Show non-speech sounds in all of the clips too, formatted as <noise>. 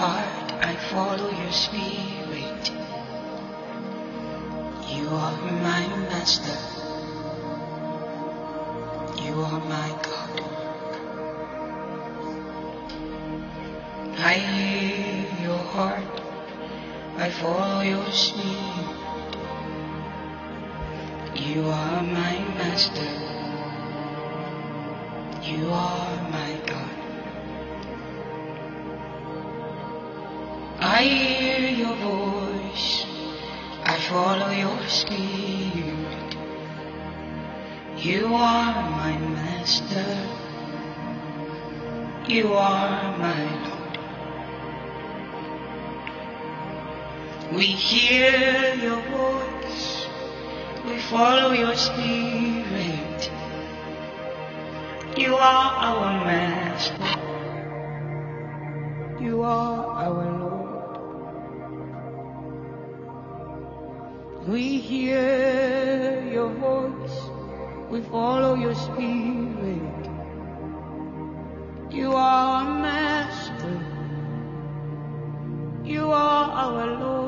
heart, I follow your spirit. You are my master. You are my God. I hear your heart. I follow your spirit. You are my master. You are my God. You are my master. You are my Lord. We hear your voice. We follow your spirit. You are our master. You are our We hear your voice, we follow your spirit. You are our master, you are our Lord.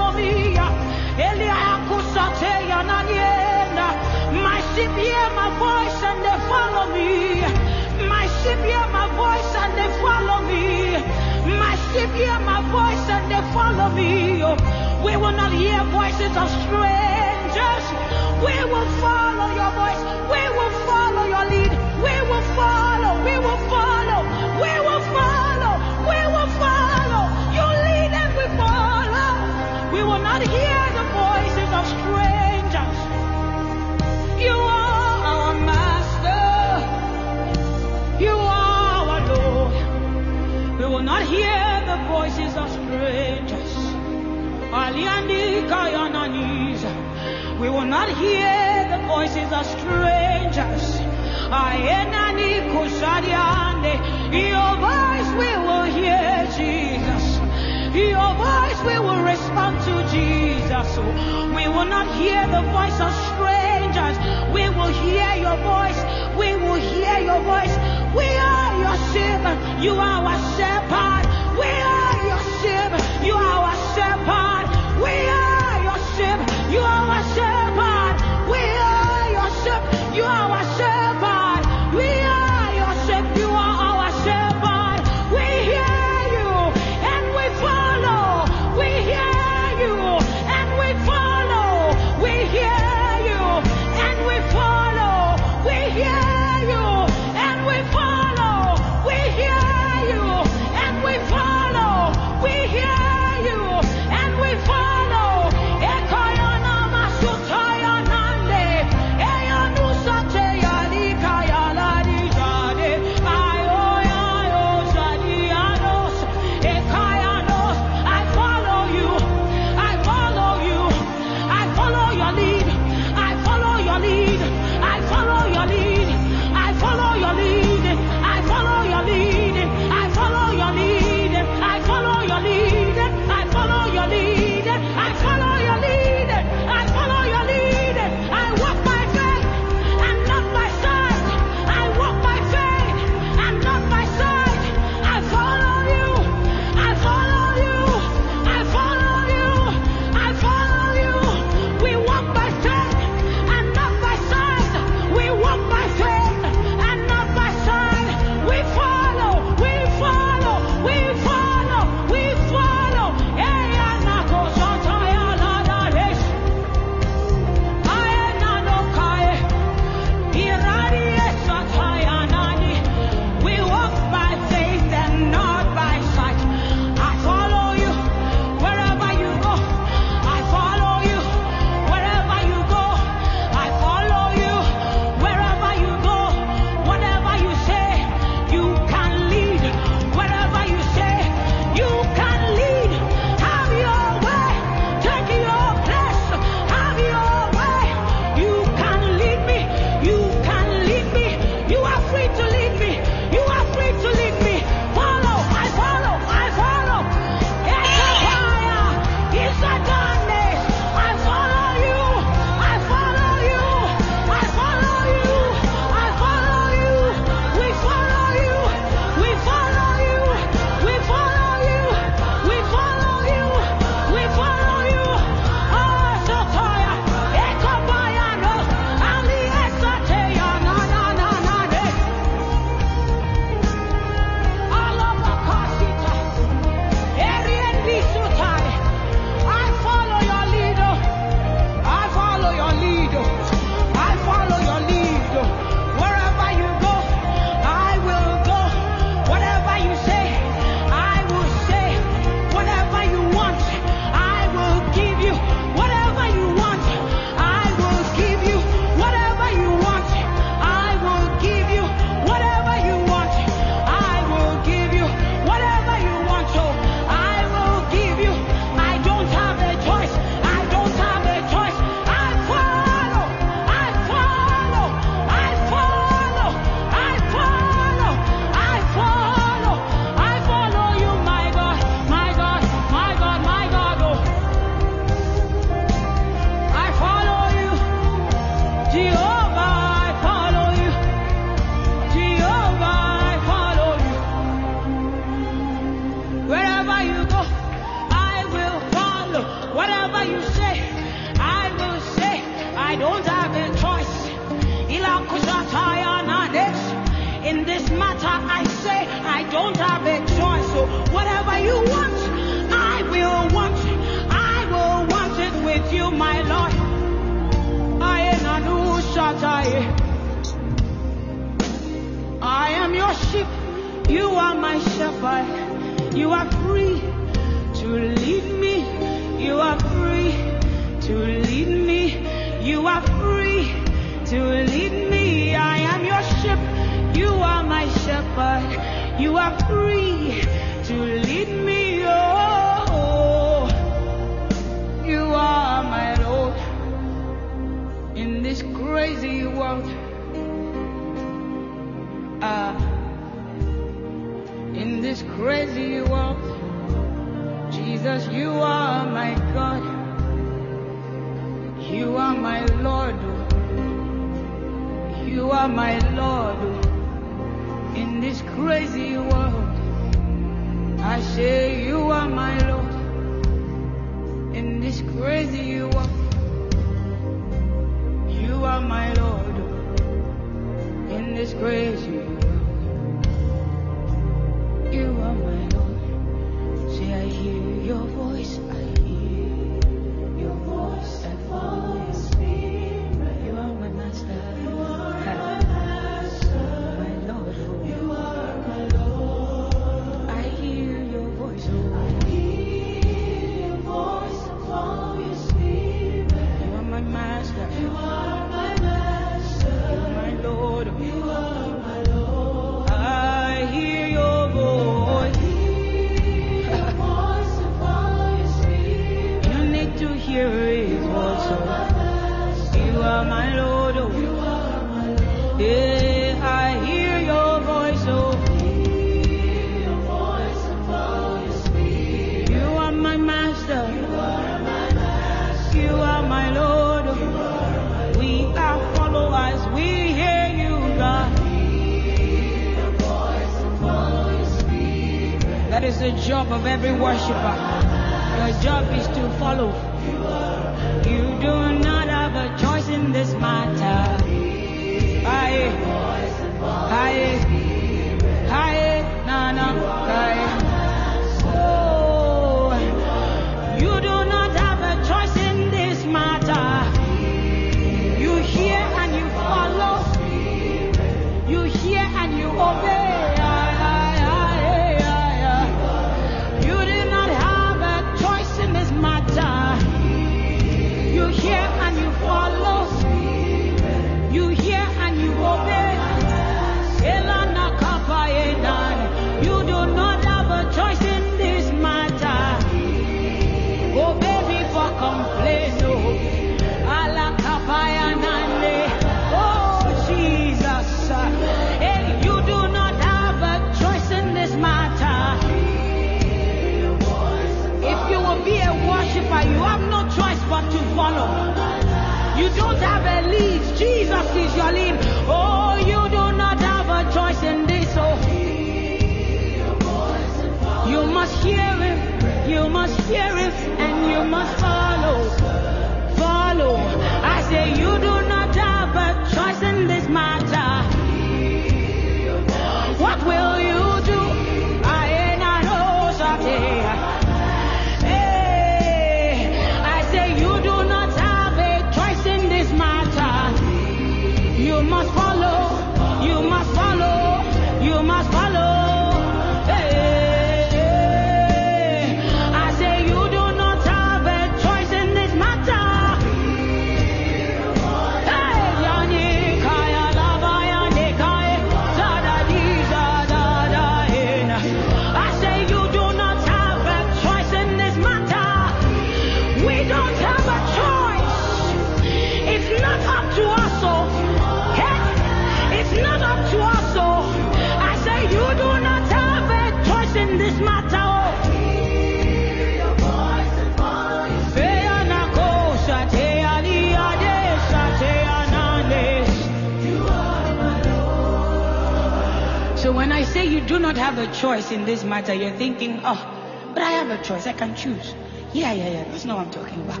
matter. You're thinking, oh, but I have a choice. I can choose. Yeah, yeah, yeah. That's not what I'm talking about.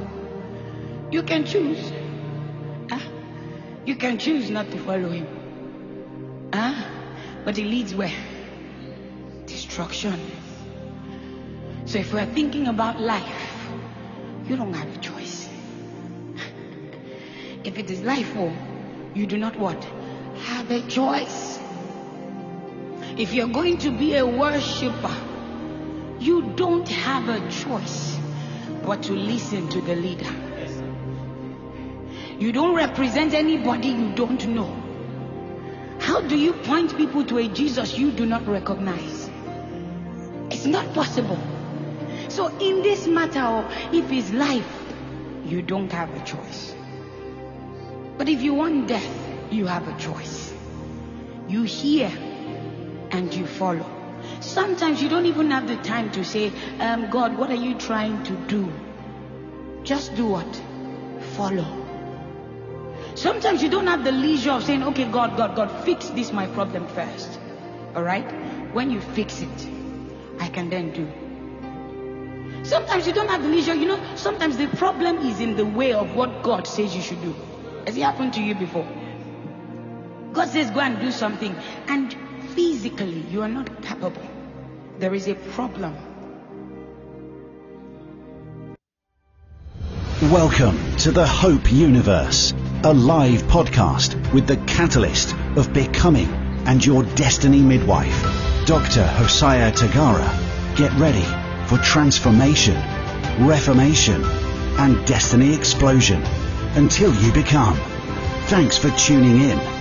You can choose. Huh? You can choose not to follow him. Huh? But it leads where? Destruction. So if we're thinking about life, you don't have a choice. <laughs> if it is life, oh, you do not what? Have a choice. If you're going to be a worshiper, you don't have a choice but to listen to the leader. You don't represent anybody you don't know. How do you point people to a Jesus you do not recognize? It's not possible. So, in this matter, oh, if it's life, you don't have a choice. But if you want death, you have a choice. You hear and you follow. Sometimes you don't even have the time to say, um, God, what are you trying to do? Just do what? Follow. Sometimes you don't have the leisure of saying, okay, God, God, God, fix this my problem first. All right? When you fix it, I can then do. Sometimes you don't have the leisure. You know, sometimes the problem is in the way of what God says you should do. Has it happened to you before? God says, go and do something. And physically, you are not capable. There is a problem. Welcome to the Hope Universe, a live podcast with the catalyst of becoming and your destiny midwife, Dr. Hosiah Tagara. Get ready for transformation, reformation, and destiny explosion until you become. Thanks for tuning in.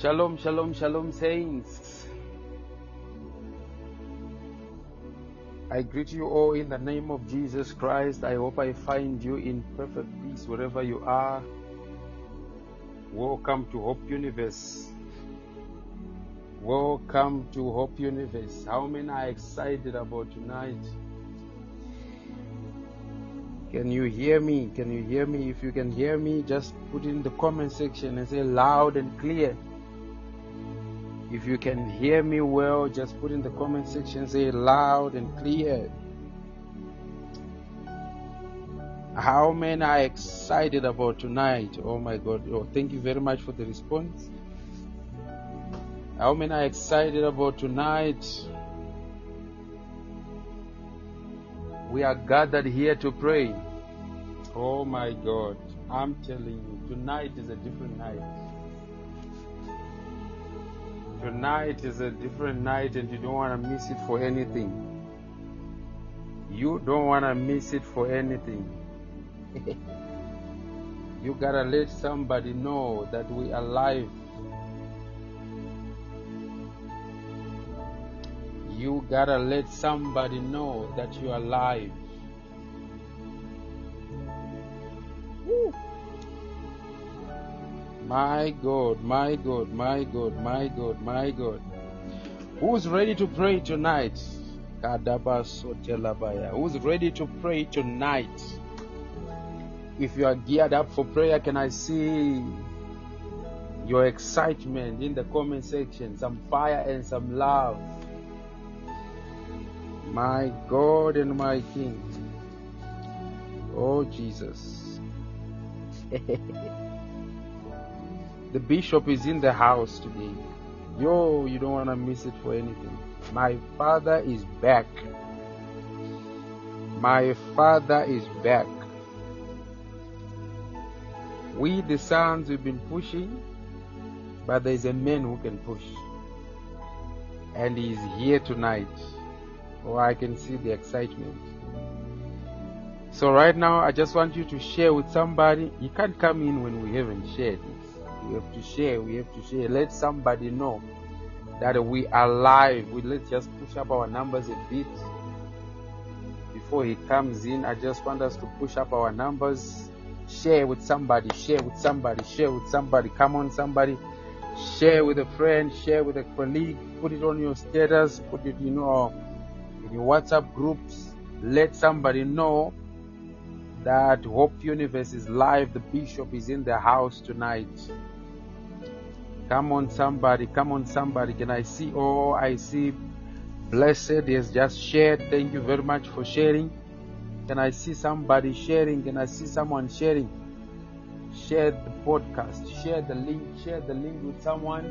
Shalom, shalom, shalom, saints. I greet you all in the name of Jesus Christ. I hope I find you in perfect peace wherever you are. Welcome to Hope Universe. Welcome to Hope Universe. How many are excited about tonight? Can you hear me? Can you hear me? If you can hear me, just put in the comment section and say loud and clear. If you can hear me well, just put in the comment section, say loud and clear. How many are excited about tonight? Oh my God. Oh, thank you very much for the response. How many are excited about tonight? We are gathered here to pray. Oh my God. I'm telling you, tonight is a different night. Tonight is a different night, and you don't want to miss it for anything. You don't want to miss it for anything. <laughs> you gotta let somebody know that we are alive. You gotta let somebody know that you are alive. Woo. My God, my God, my God, my God, my God. Who's ready to pray tonight? Who's ready to pray tonight? If you are geared up for prayer, can I see your excitement in the comment section? Some fire and some love. My God and my King. Oh, Jesus. <laughs> the bishop is in the house today. Yo, you don't want to miss it for anything. My father is back. My father is back. We, the sons, we've been pushing, but there's a man who can push. And he's here tonight. Oh, I can see the excitement. So, right now, I just want you to share with somebody. You can't come in when we haven't shared. We have to share, we have to share. Let somebody know that we are live. We let's just push up our numbers a bit. Before he comes in, I just want us to push up our numbers. Share with somebody, share with somebody, share with somebody. Come on, somebody. Share with a friend, share with a colleague, put it on your status, put it, you know, in your WhatsApp groups. Let somebody know that Hope Universe is live. The bishop is in the house tonight. Come on, somebody. Come on, somebody. Can I see? Oh, I see. Blessed has just shared. Thank you very much for sharing. Can I see somebody sharing? Can I see someone sharing? Share the podcast. Share the link. Share the link with someone.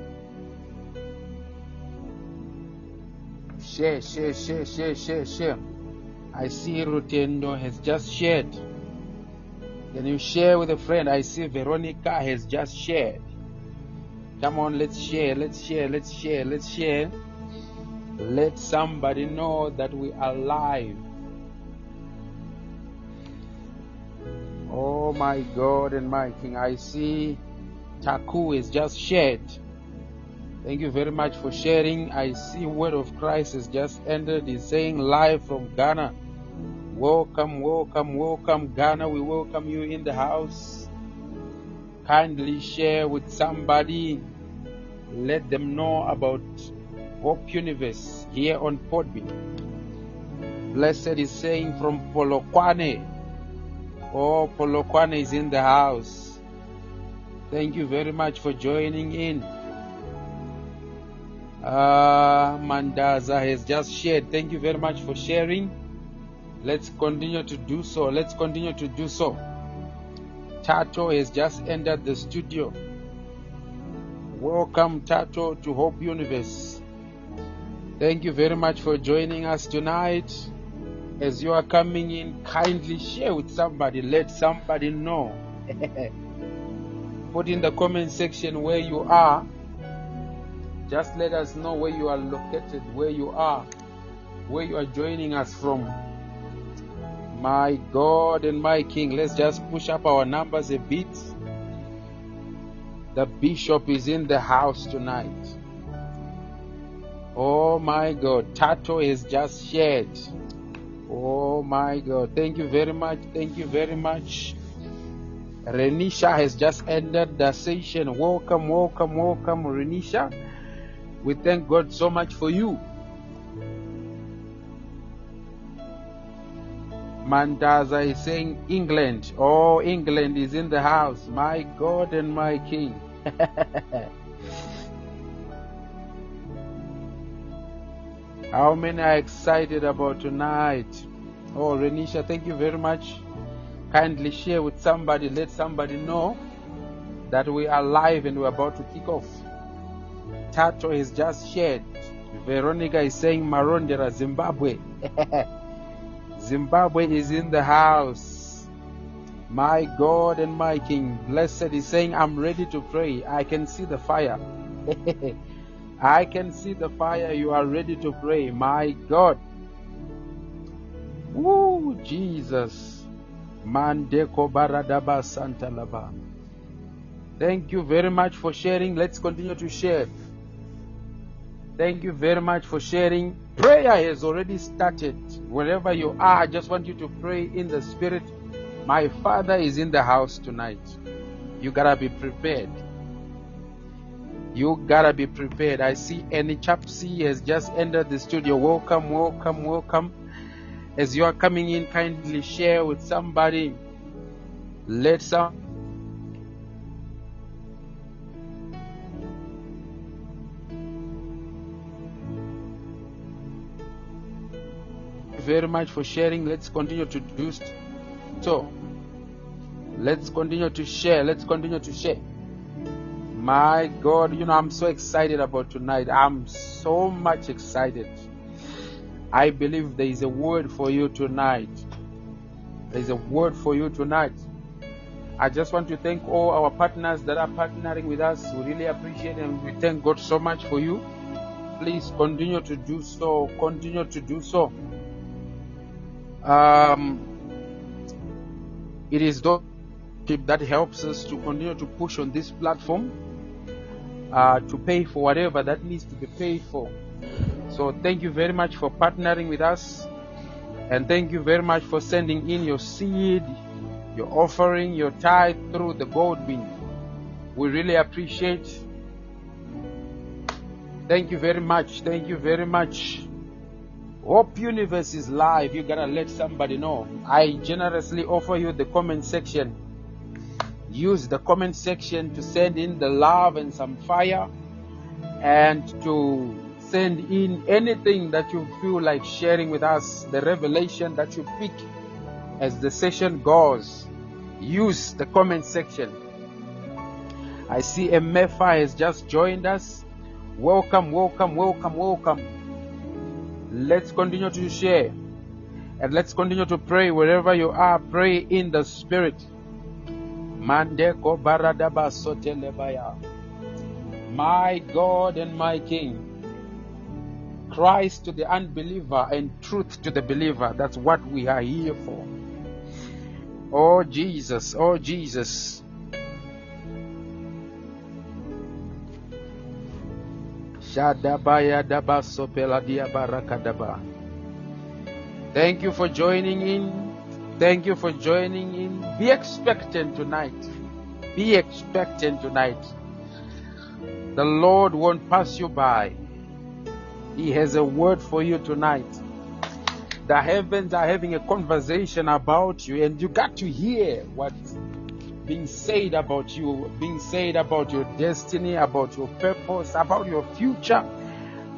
Share, share, share, share, share, share. I see Rutendo has just shared. Can you share with a friend? I see Veronica has just shared. Come on, let's share, let's share, let's share, let's share. Let somebody know that we are alive. Oh my God and my King, I see Taku is just shared. Thank you very much for sharing. I see Word of Christ has just ended. He's saying live from Ghana. Welcome, welcome, welcome, Ghana. We welcome you in the house. Kindly share with somebody. Let them know about Hope Universe here on Podbean. Blessed is saying from Polokwane. Oh, Polokwane is in the house. Thank you very much for joining in. Uh, Mandaza has just shared. Thank you very much for sharing. Let's continue to do so. Let's continue to do so. Tato has just entered the studio. Welcome, Tato, to Hope Universe. Thank you very much for joining us tonight. As you are coming in, kindly share with somebody. Let somebody know. <laughs> Put in the comment section where you are. Just let us know where you are located, where you are, where you are joining us from. My God and my King, let's just push up our numbers a bit. The bishop is in the house tonight. Oh my God. Tato is just shared. Oh my God. Thank you very much. Thank you very much. Renisha has just ended the session. Welcome, welcome, welcome, Renisha. We thank God so much for you. Mandaza is saying England. Oh, England is in the house. My God and my King. <laughs> How many are excited about tonight? Oh, Renisha, thank you very much. Kindly share with somebody, let somebody know that we are live and we're about to kick off. Tato is just shared. Veronica is saying Marondera, Zimbabwe. <laughs> Zimbabwe is in the house. My God and my King, blessed is saying, I'm ready to pray. I can see the fire. <laughs> I can see the fire. You are ready to pray. My God. Woo, Jesus. Mandeko Baradaba Santa Laba. Thank you very much for sharing. Let's continue to share. Thank you very much for sharing. Prayer has already started. Wherever you are, I just want you to pray in the Spirit. My Father is in the house tonight. You gotta be prepared. You gotta be prepared. I see any Chapsy has just entered the studio. Welcome, welcome, welcome. As you are coming in, kindly share with somebody. Let some very much for sharing. Let's continue to do so. Let's continue to share. Let's continue to share. My God, you know, I'm so excited about tonight. I'm so much excited. I believe there is a word for you tonight. There is a word for you tonight. I just want to thank all our partners that are partnering with us. We really appreciate and we thank God so much for you. Please continue to do so. Continue to do so. Um, it is that helps us to continue to push on this platform uh, to pay for whatever that needs to be paid for. So thank you very much for partnering with us, and thank you very much for sending in your seed, your offering, your tithe through the Podbean. We really appreciate. Thank you very much. Thank you very much. Hope Universe is live. You gotta let somebody know. I generously offer you the comment section. Use the comment section to send in the love and some fire and to send in anything that you feel like sharing with us, the revelation that you pick as the session goes. Use the comment section. I see Emefa has just joined us. Welcome, welcome, welcome, welcome. Let's continue to share and let's continue to pray wherever you are. Pray in the Spirit. My God and my King. Christ to the unbeliever and truth to the believer. That's what we are here for. Oh Jesus, oh Jesus. Thank you for joining in. Thank you for joining in. Be expectant tonight. Be expectant tonight. The Lord won't pass you by. He has a word for you tonight. The heavens are having a conversation about you, and you got to hear what's being said about you, being said about your destiny, about your purpose, about your future,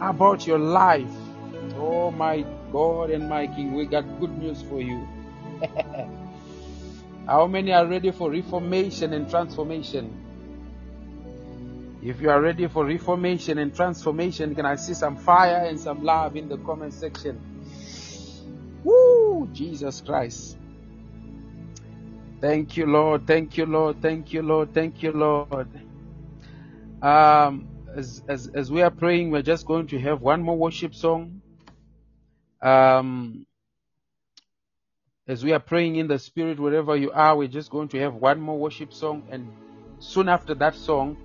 about your life. Oh my God and my King, we got good news for you. <laughs> How many are ready for reformation and transformation? If you are ready for reformation and transformation, can I see some fire and some love in the comment section? Woo! Jesus Christ. Thank you, Lord. Thank you, Lord. Thank you, Lord. Thank you, Lord. Um, as, as, as we are praying, we're just going to have one more worship song. Um, as we are praying in the Spirit, wherever you are, we're just going to have one more worship song. And soon after that song,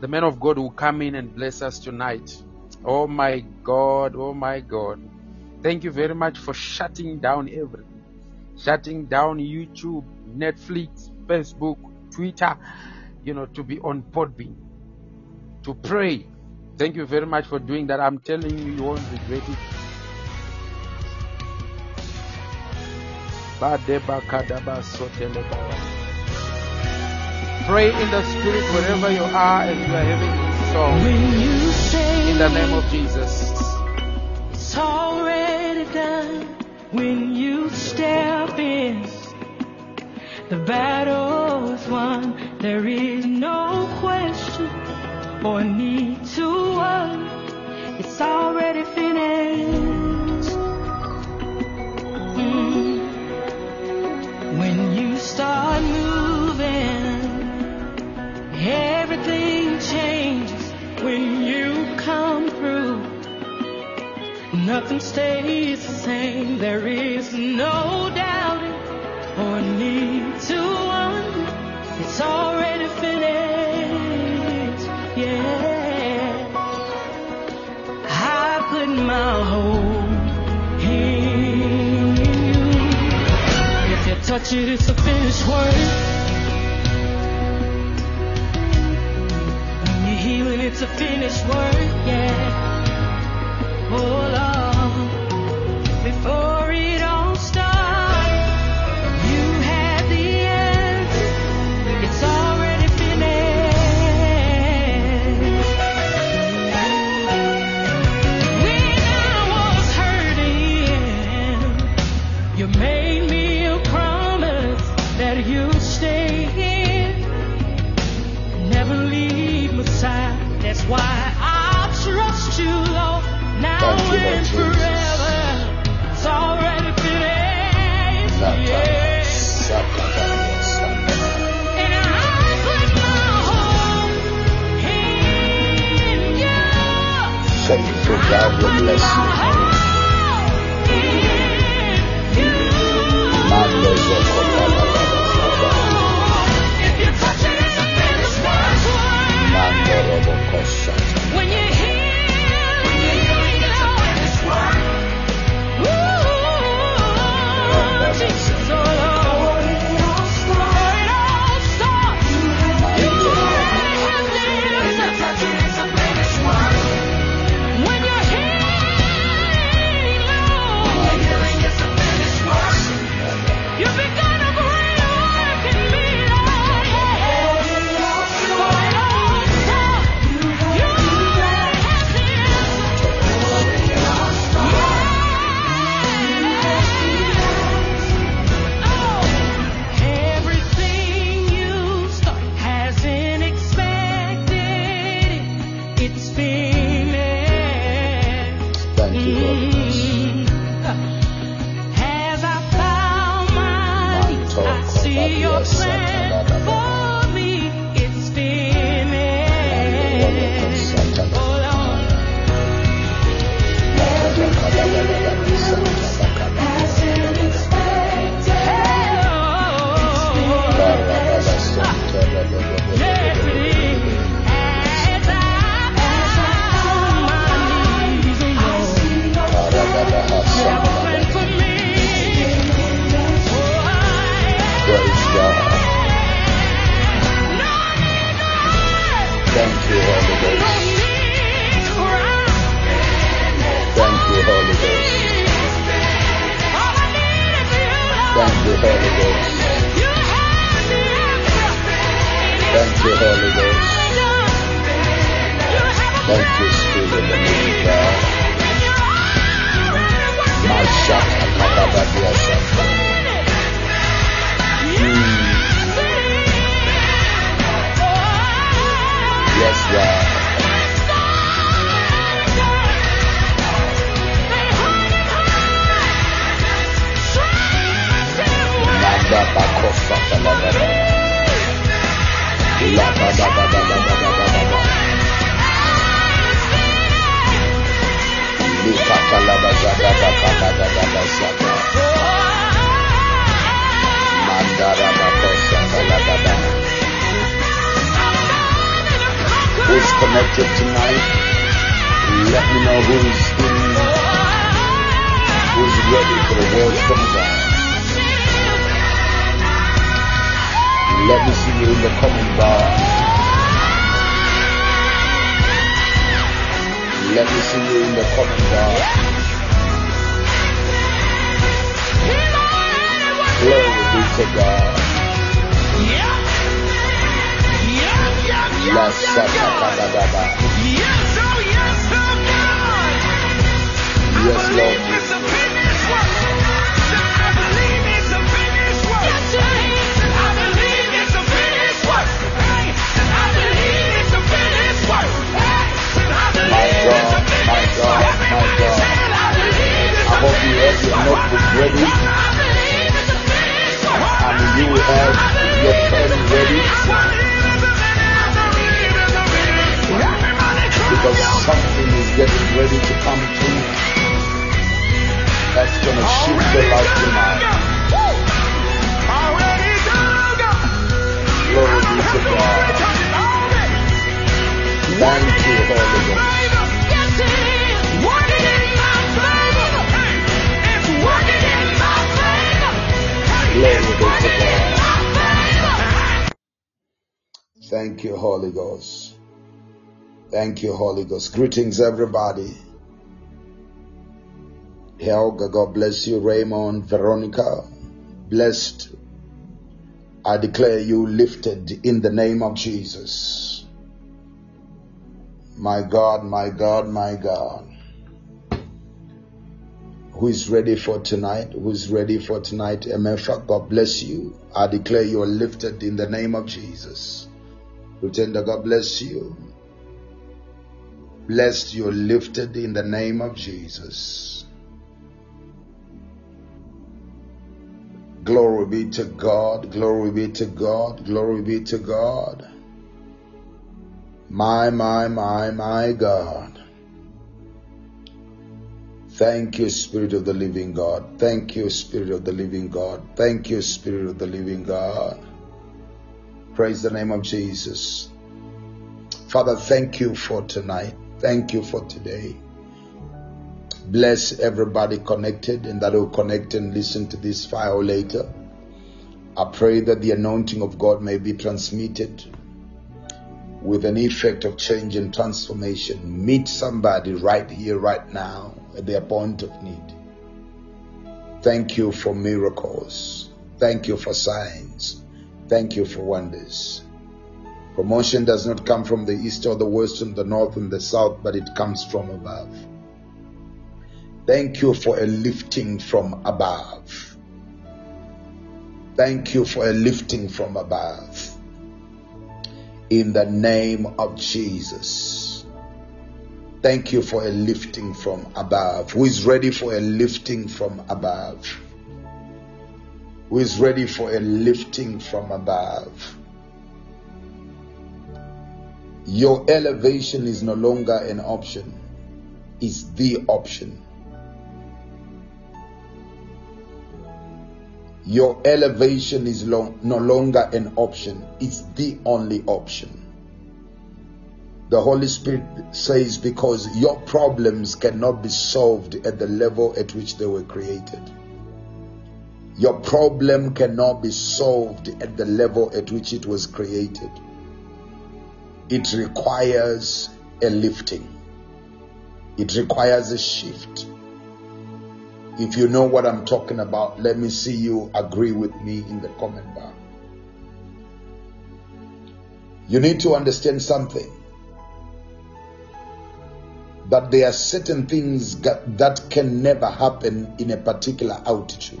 the man of God will come in and bless us tonight. Oh my God, oh my God. Thank you very much for shutting down everything. Shutting down YouTube, Netflix, Facebook, Twitter, you know, to be on Podbean, to pray. Thank you very much for doing that. I'm telling you, you won't regret it. Badeba kadaba sotelebaya. Pray in the spirit wherever you are and you are having this song. When you say In the name of Jesus. it's already done, when you step in, the battle is won. There is no question or need to worry. It's already finished. Mm. When you start moving, everything changes when you come through. Nothing stays the same. There is no doubting or need to wonder. It's already finished. Yeah. I put my hope in you. If you touch it, it's a finished work. When you're healing, it's a finished work. Yeah. Oh Lord, before ready to through that's going to shift your life tonight. Glory be to God. Thank you, Holy Ghost. Glory be to God. Thank you, Holy Ghost. Thank you, Holy Ghost. Greetings, everybody. Helga, God bless you. Raymond, Veronica, blessed. I declare you lifted in the name of Jesus. My God, my God, my God. Who is ready for tonight? Who is ready for tonight? Emefa, God bless you. I declare you are lifted in the name of Jesus. Pretender, God bless you. Blessed, you're lifted in the name of Jesus. Glory be to God. Glory be to God. Glory be to God. My, my, my, my God. Thank you, Spirit of the living God. Thank you, Spirit of the living God. Thank you, Spirit of the living God. Praise the name of Jesus. Father, thank you for tonight. Thank you for today. Bless everybody connected and that will connect and listen to this file later. I pray that the anointing of God may be transmitted with an effect of change and transformation. Meet somebody right here, right now, at their point of need. Thank you for miracles. Thank you for signs. Thank you for wonders. Promotion does not come from the east or the west and the north and the south, but it comes from above. Thank you for a lifting from above. Thank you for a lifting from above. In the name of Jesus. Thank you for a lifting from above. Who is ready for a lifting from above? Who is ready for a lifting from above? Your elevation is no longer an option, it's the option. Your elevation is lo- no longer an option, it's the only option. The Holy Spirit says, because your problems cannot be solved at the level at which they were created. Your problem cannot be solved at the level at which it was created. It requires a lifting, it requires a shift. If you know what I'm talking about, let me see you agree with me in the comment bar. You need to understand something that there are certain things that can never happen in a particular altitude.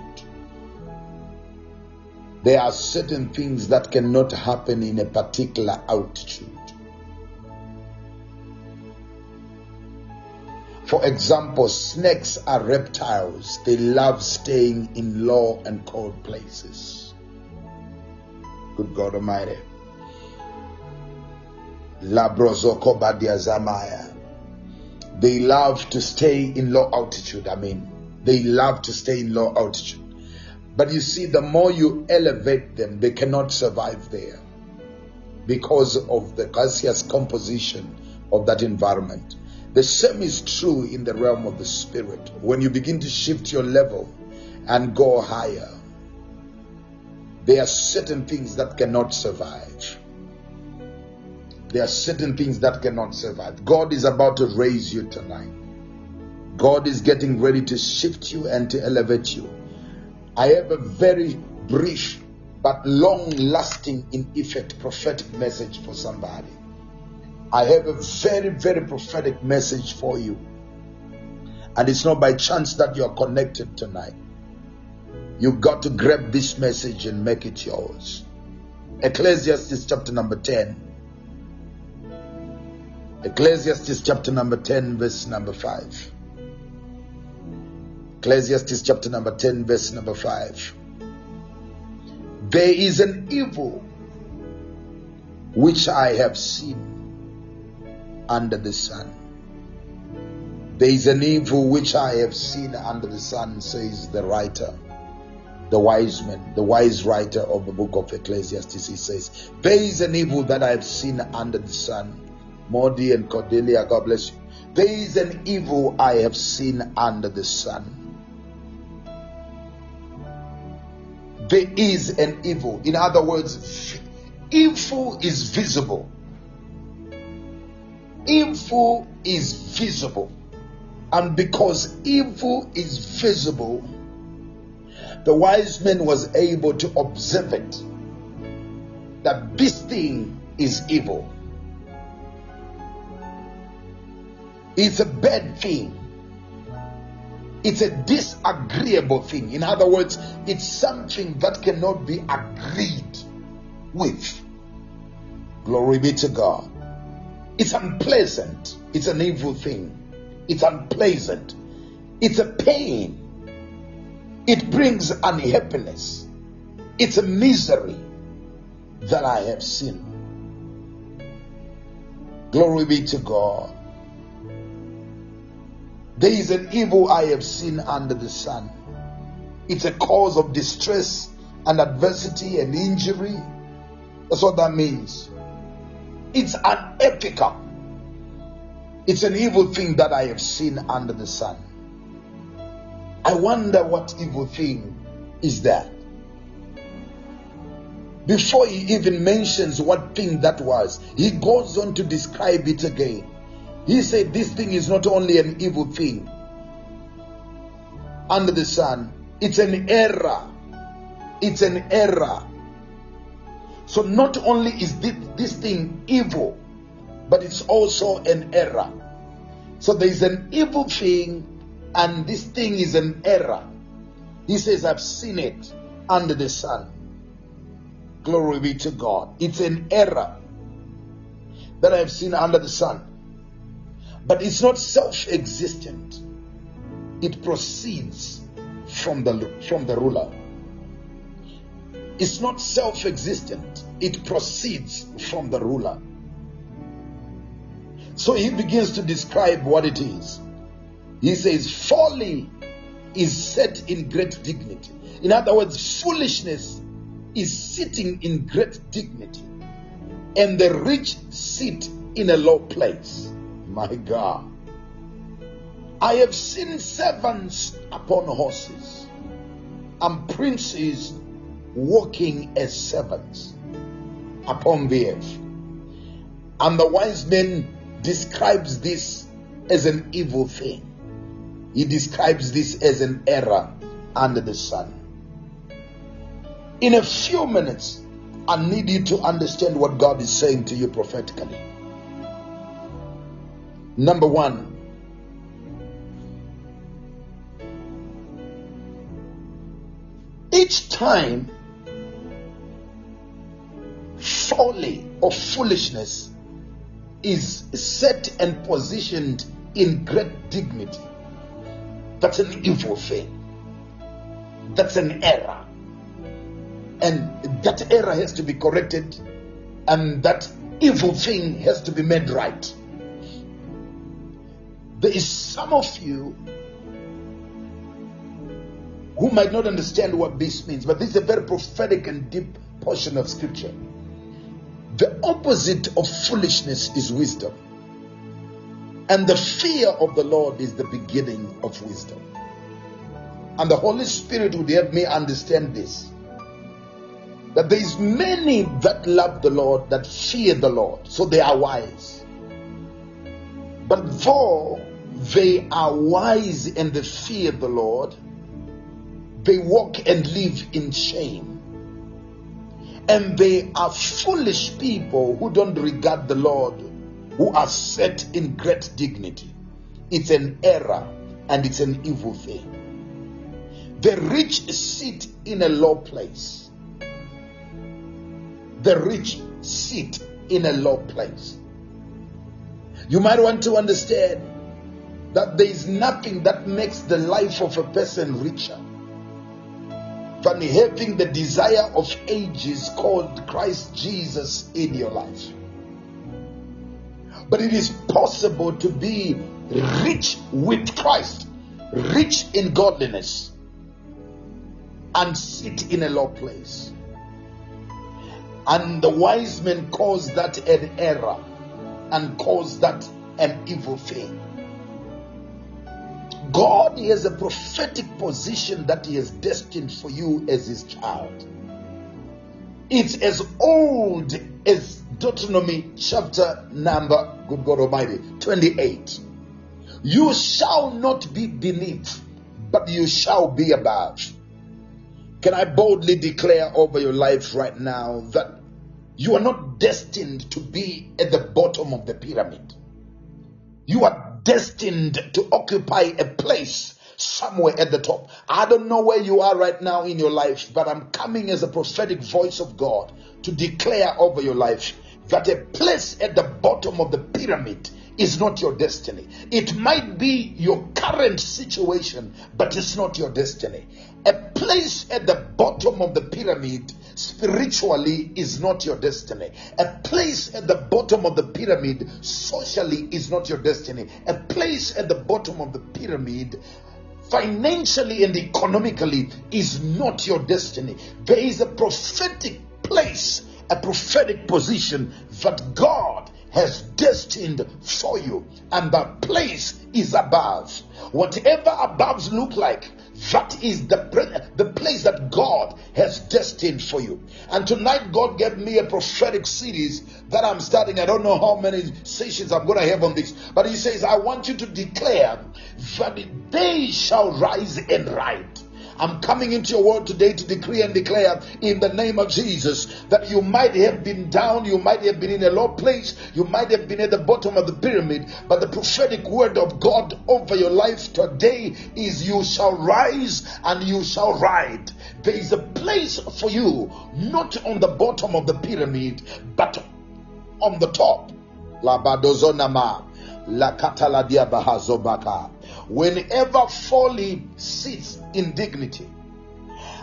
There are certain things that cannot happen in a particular altitude. For example, snakes are reptiles. They love staying in low and cold places. Good God Almighty. They love to stay in low altitude. I mean, they love to stay in low altitude. But you see, the more you elevate them, they cannot survive there because of the gaseous composition of that environment. The same is true in the realm of the spirit. When you begin to shift your level and go higher, there are certain things that cannot survive. There are certain things that cannot survive. God is about to raise you tonight. God is getting ready to shift you and to elevate you. I have a very brief but long lasting, in effect, prophetic message for somebody. I have a very, very prophetic message for you. And it's not by chance that you're connected tonight. You've got to grab this message and make it yours. Ecclesiastes chapter number 10. Ecclesiastes chapter number 10, verse number 5. Ecclesiastes chapter number 10, verse number 5. There is an evil which I have seen under the sun. There is an evil which I have seen under the sun, says the writer, the wise man, the wise writer of the book of Ecclesiastes. He says, There is an evil that I have seen under the sun. Modi and Cordelia, God bless you. There is an evil I have seen under the sun. There is an evil. In other words, evil is visible. Evil is visible. And because evil is visible, the wise man was able to observe it that this thing is evil. It's a bad thing. It's a disagreeable thing. In other words, it's something that cannot be agreed with. Glory be to God. It's unpleasant. It's an evil thing. It's unpleasant. It's a pain. It brings unhappiness. It's a misery that I have seen. Glory be to God. There is an evil I have seen under the sun. It's a cause of distress and adversity and injury. That's what that means. It's an unethical. It's an evil thing that I have seen under the sun. I wonder what evil thing is that. Before he even mentions what thing that was, he goes on to describe it again. He said, This thing is not only an evil thing under the sun, it's an error. It's an error. So, not only is this, this thing evil, but it's also an error. So, there is an evil thing, and this thing is an error. He says, I've seen it under the sun. Glory be to God. It's an error that I've seen under the sun. But it's not self existent, it proceeds from the, from the ruler. It's not self existent, it proceeds from the ruler. So he begins to describe what it is. He says, Folly is set in great dignity. In other words, foolishness is sitting in great dignity, and the rich sit in a low place. My God. I have seen servants upon horses and princes walking as servants upon the earth. And the wise man describes this as an evil thing. He describes this as an error under the sun. In a few minutes, I need you to understand what God is saying to you prophetically. Number one, each time folly or foolishness is set and positioned in great dignity, that's an evil thing. That's an error. And that error has to be corrected, and that evil thing has to be made right. There is some of you who might not understand what this means, but this is a very prophetic and deep portion of scripture. The opposite of foolishness is wisdom. And the fear of the Lord is the beginning of wisdom. And the Holy Spirit would help me understand this. That there is many that love the Lord, that fear the Lord, so they are wise. But though they are wise and they fear the Lord, they walk and live in shame. And they are foolish people who don't regard the Lord, who are set in great dignity. It's an error and it's an evil thing. The rich sit in a low place. The rich sit in a low place. You might want to understand that there is nothing that makes the life of a person richer than having the desire of ages called Christ Jesus in your life. But it is possible to be rich with Christ, rich in godliness, and sit in a low place. And the wise men cause that an error and cause that an evil thing. God has a prophetic position that He has destined for you as His child. It's as old as Deuteronomy chapter number, good God Almighty, 28. You shall not be beneath, but you shall be above. Can I boldly declare over your life right now that you are not destined to be at the bottom of the pyramid? You are destined to occupy a place somewhere at the top. I don't know where you are right now in your life, but I'm coming as a prophetic voice of God to declare over your life that a place at the bottom of the pyramid is not your destiny. It might be your current situation, but it's not your destiny. A place at the bottom of the pyramid spiritually is not your destiny. A place at the bottom of the pyramid socially is not your destiny. A place at the bottom of the pyramid financially and economically is not your destiny. There is a prophetic place, a prophetic position that God has destined for you, and the place is above. Whatever above look like, that is the, the place that God has destined for you. And tonight, God gave me a prophetic series that I'm starting. I don't know how many sessions I'm going to have on this, but He says, I want you to declare that they shall rise and ride. I'm coming into your word today to decree and declare in the name of Jesus that you might have been down, you might have been in a low place, you might have been at the bottom of the pyramid, but the prophetic word of God over your life today is you shall rise and you shall ride. There is a place for you, not on the bottom of the pyramid, but on the top. Labadozonama. Whenever folly sits in dignity,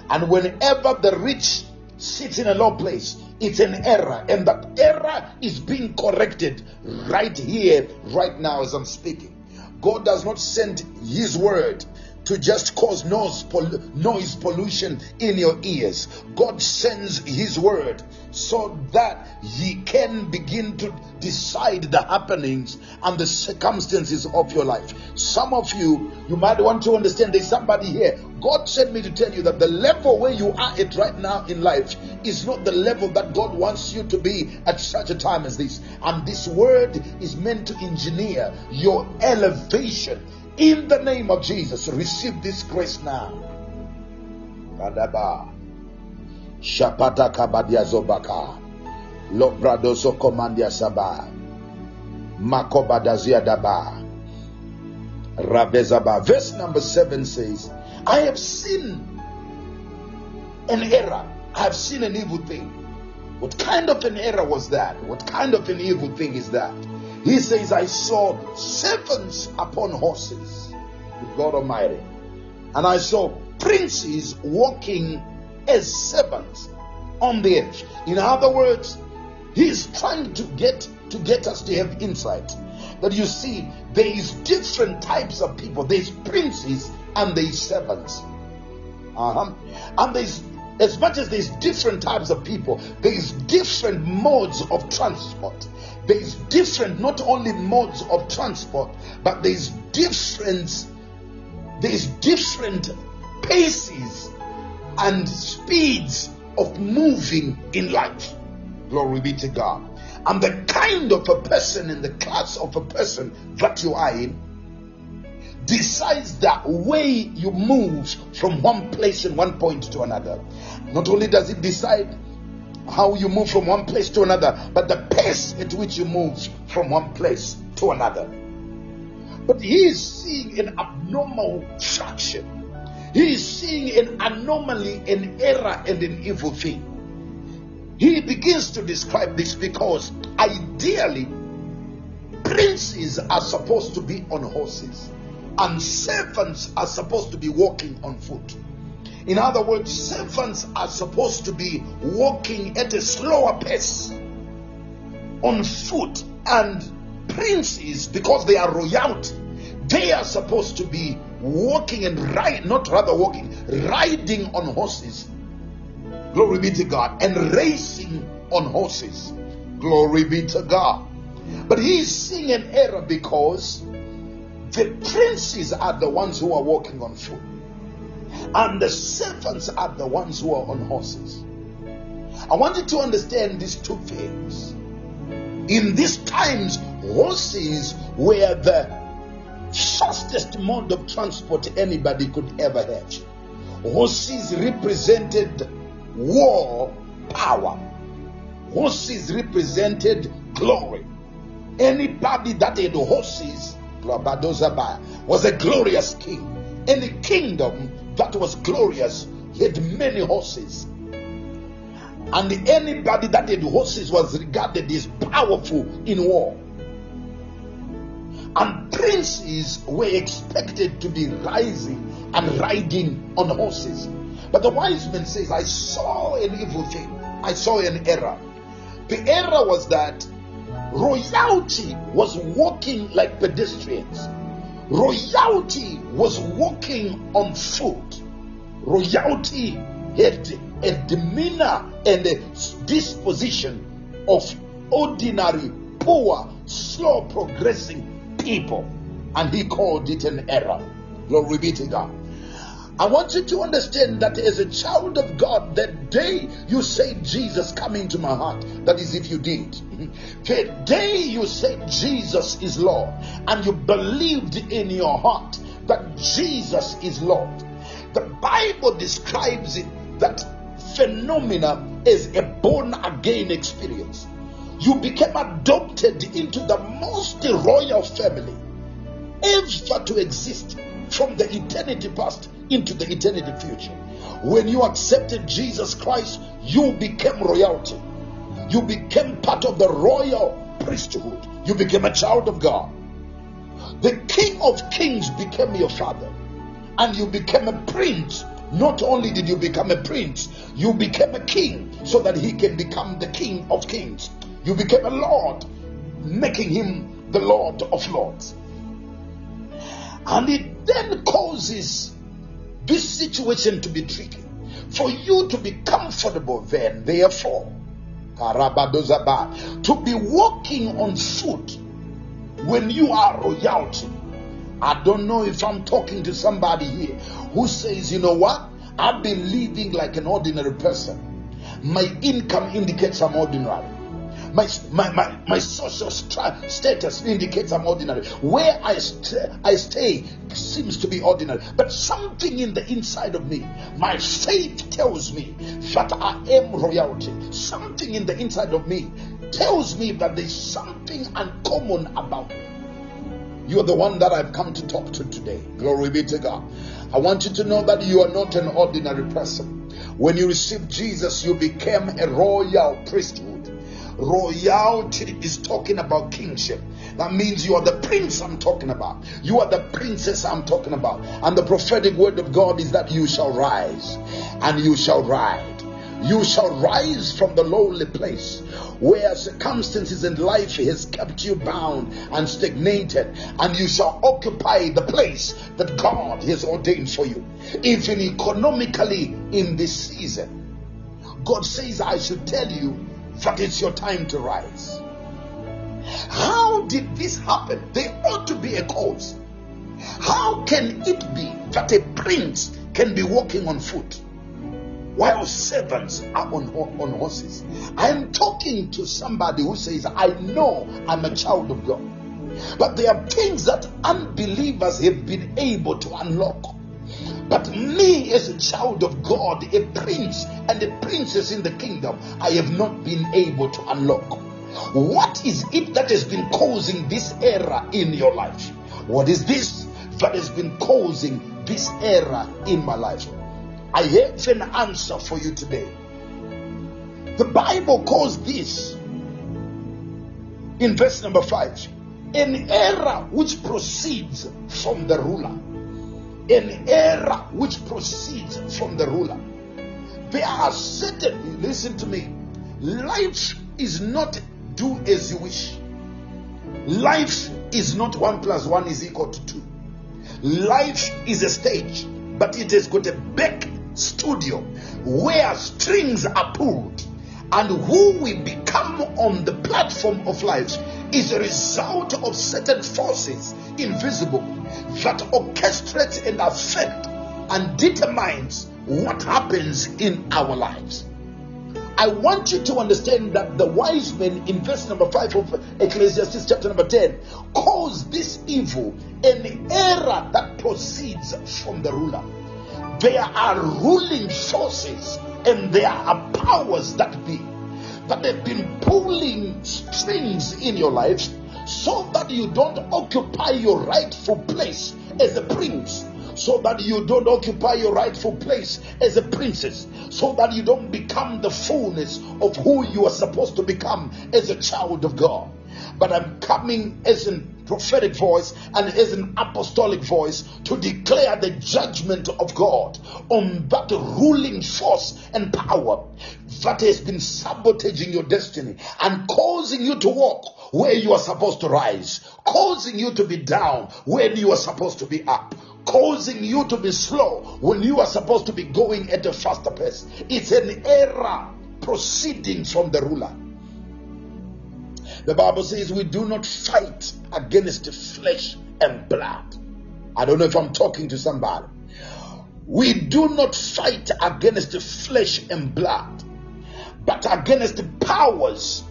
and whenever the rich sits in a low place, it's an error, and that error is being corrected right here, right now, as I'm speaking. God does not send His word to just cause noise, pol- noise pollution in your ears. God sends His word so that He can begin to decide the happenings and the circumstances of your life. Some of you, you might want to understand there's somebody here. God sent me to tell you that the level where you are at right now in life is not the level that God wants you to be at such a time as this. And this word is meant to engineer your elevation in the name of Jesus. Receive this grace now. Kadaba. Shapata kabadia zobaka. Lobrado sokomandia saba. Makobadazia daba. Rabezaba. Verse number seven says, I have seen an error. I have seen an evil thing. What kind of an error was that? What kind of an evil thing is that? He says, I saw servants upon horses, God Almighty, and I saw princes walking as servants on the edge. In other words, he's trying to get to get us to have insight. That you see, there is different types of people. There's princes and there's servants. Uh-huh. And there's as much as there's different types of people, there is different modes of transport. There is different, not only modes of transport, but there is different, there is different paces and speeds of moving in life. Glory be to God. And the kind of a person and the class of a person that you are in decides the way you move from one place and one point to another. Not only does it decide how you move from one place to another, but the pace at which you move from one place to another. But he is seeing an abnormal fraction. He is seeing an anomaly, an error, and an evil thing. He begins to describe this because ideally, princes are supposed to be on horses, and servants are supposed to be walking on foot. In other words, servants are supposed to be walking at a slower pace on foot, and princes, because they are royalty, they are supposed to be walking and ride, not rather walking, riding on horses. Glory be to God, and racing on horses. Glory be to God. But he's seeing an error because the princes are the ones who are walking on foot and the servants are the ones who are on horses. I want you to understand these two things. In these times, horses were the fastest mode of transport anybody could ever have. Horses represented war power, horses represented glory. Anybody that had horses was a glorious king. Any kingdom that was glorious he had many horses. And anybody that had horses was regarded as powerful in war. And princes were expected to be rising and riding on horses. But the wise man says, I saw an evil thing. I saw an error. The error was that royalty was walking like pedestrians Royalty was walking on foot. Royalty had a demeanor and a disposition of ordinary, poor, slow progressing people. And he called it an error. Glory be to God. I want you to understand that as a child of God, that day you say, Jesus, come into my heart, that is if you did. <laughs> The day you said, Jesus is Lord, and you believed in your heart that Jesus is Lord, the Bible describes it that phenomena as a born again experience. You became adopted into the most royal family ever to exist from the eternity past into the eternity future. When you accepted Jesus Christ, you became royalty. You became part of the royal priesthood. You became a child of God. The King of Kings became your father, and you became a prince. Not only did you become a prince, you became a king so that he can become the King of Kings. You became a Lord, making him the Lord of Lords. And it then causes this situation to be tricky. For you to be comfortable, then, therefore, to be walking on foot when you are royalty. I don't know if I'm talking to somebody here who says, you know what? I've been living like an ordinary person. My income indicates I'm ordinary. My, my, my, my social status indicates I'm ordinary. Where I, st- I stay seems to be ordinary. But something in the inside of me, my faith tells me that I am royalty. Something in the inside of me tells me that there's something uncommon about me. You are the one that I've come to talk to today. Glory be to God. I want you to know that you are not an ordinary person. When you received Jesus, you became a royal priesthood. Royalty is talking about kingship. That means you are the prince I'm talking about. You are the princess I'm talking about. And the prophetic word of God is that you shall rise and you shall ride. You shall rise from the lowly place where circumstances in life has kept you bound and stagnated, and you shall occupy the place that God has ordained for you, even economically in this season God says, I should tell you that it's your time to rise. How did this happen? There ought to be a cause. How can it be that a prince can be walking on foot while servants are on, on horses? I am talking to somebody who says, I know I'm a child of God. But there are things that unbelievers have been able to unlock. But me, as a child of God, a prince and a princess in the kingdom, I have not been able to unlock. What is it that has been causing this error in your life? What is this that has been causing this error in my life? I have an answer for you today. The Bible calls this in verse number 5 an error which proceeds from the ruler. An error which proceeds from the ruler. There are certain, listen to me, life is not do as you wish. Life is not one plus one is equal to two. Life is a stage, but it has got a back studio where strings are pulled, and who we become on the platform of life is a result of certain forces invisible that orchestrate and affect and determines what happens in our lives. I want you to understand that the wise men in verse number 5 of Ecclesiastes chapter number 10 calls this evil an error that proceeds from the ruler. There are ruling forces and there are powers that be that have been pulling strings in your life so that you don't occupy your rightful place as a prince so that you don't occupy your rightful place as a princess, so that you don't become the fullness of who you are supposed to become as a child of God. But I'm coming as a prophetic voice and as an apostolic voice to declare the judgment of God on that ruling force and power that has been sabotaging your destiny and causing you to walk where you are supposed to rise, causing you to be down when you are supposed to be up, causing you to be slow when you are supposed to be going at a faster pace. It's an error proceeding from the ruler. The Bible says we do not fight against the flesh and blood. I don't know if I'm talking to somebody. We do not fight against the flesh and blood, but against the powers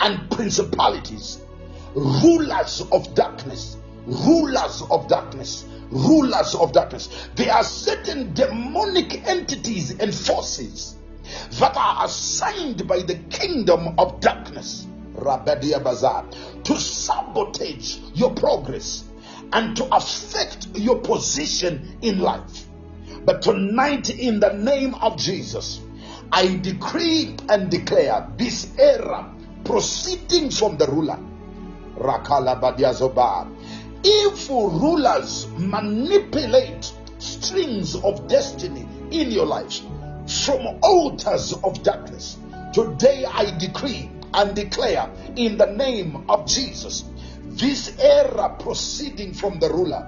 and principalities, rulers of darkness, rulers of darkness, rulers of darkness. There are certain demonic entities and forces that are assigned by the kingdom of darkness, Rabadia to sabotage your progress and to affect your position in life. But tonight, in the name of Jesus, I decree and declare this error proceeding from the ruler. Rakala Badiazobar evil rulers manipulate strings of destiny in your life from altars of darkness. Today I decree and declare in the name of Jesus this error proceeding from the ruler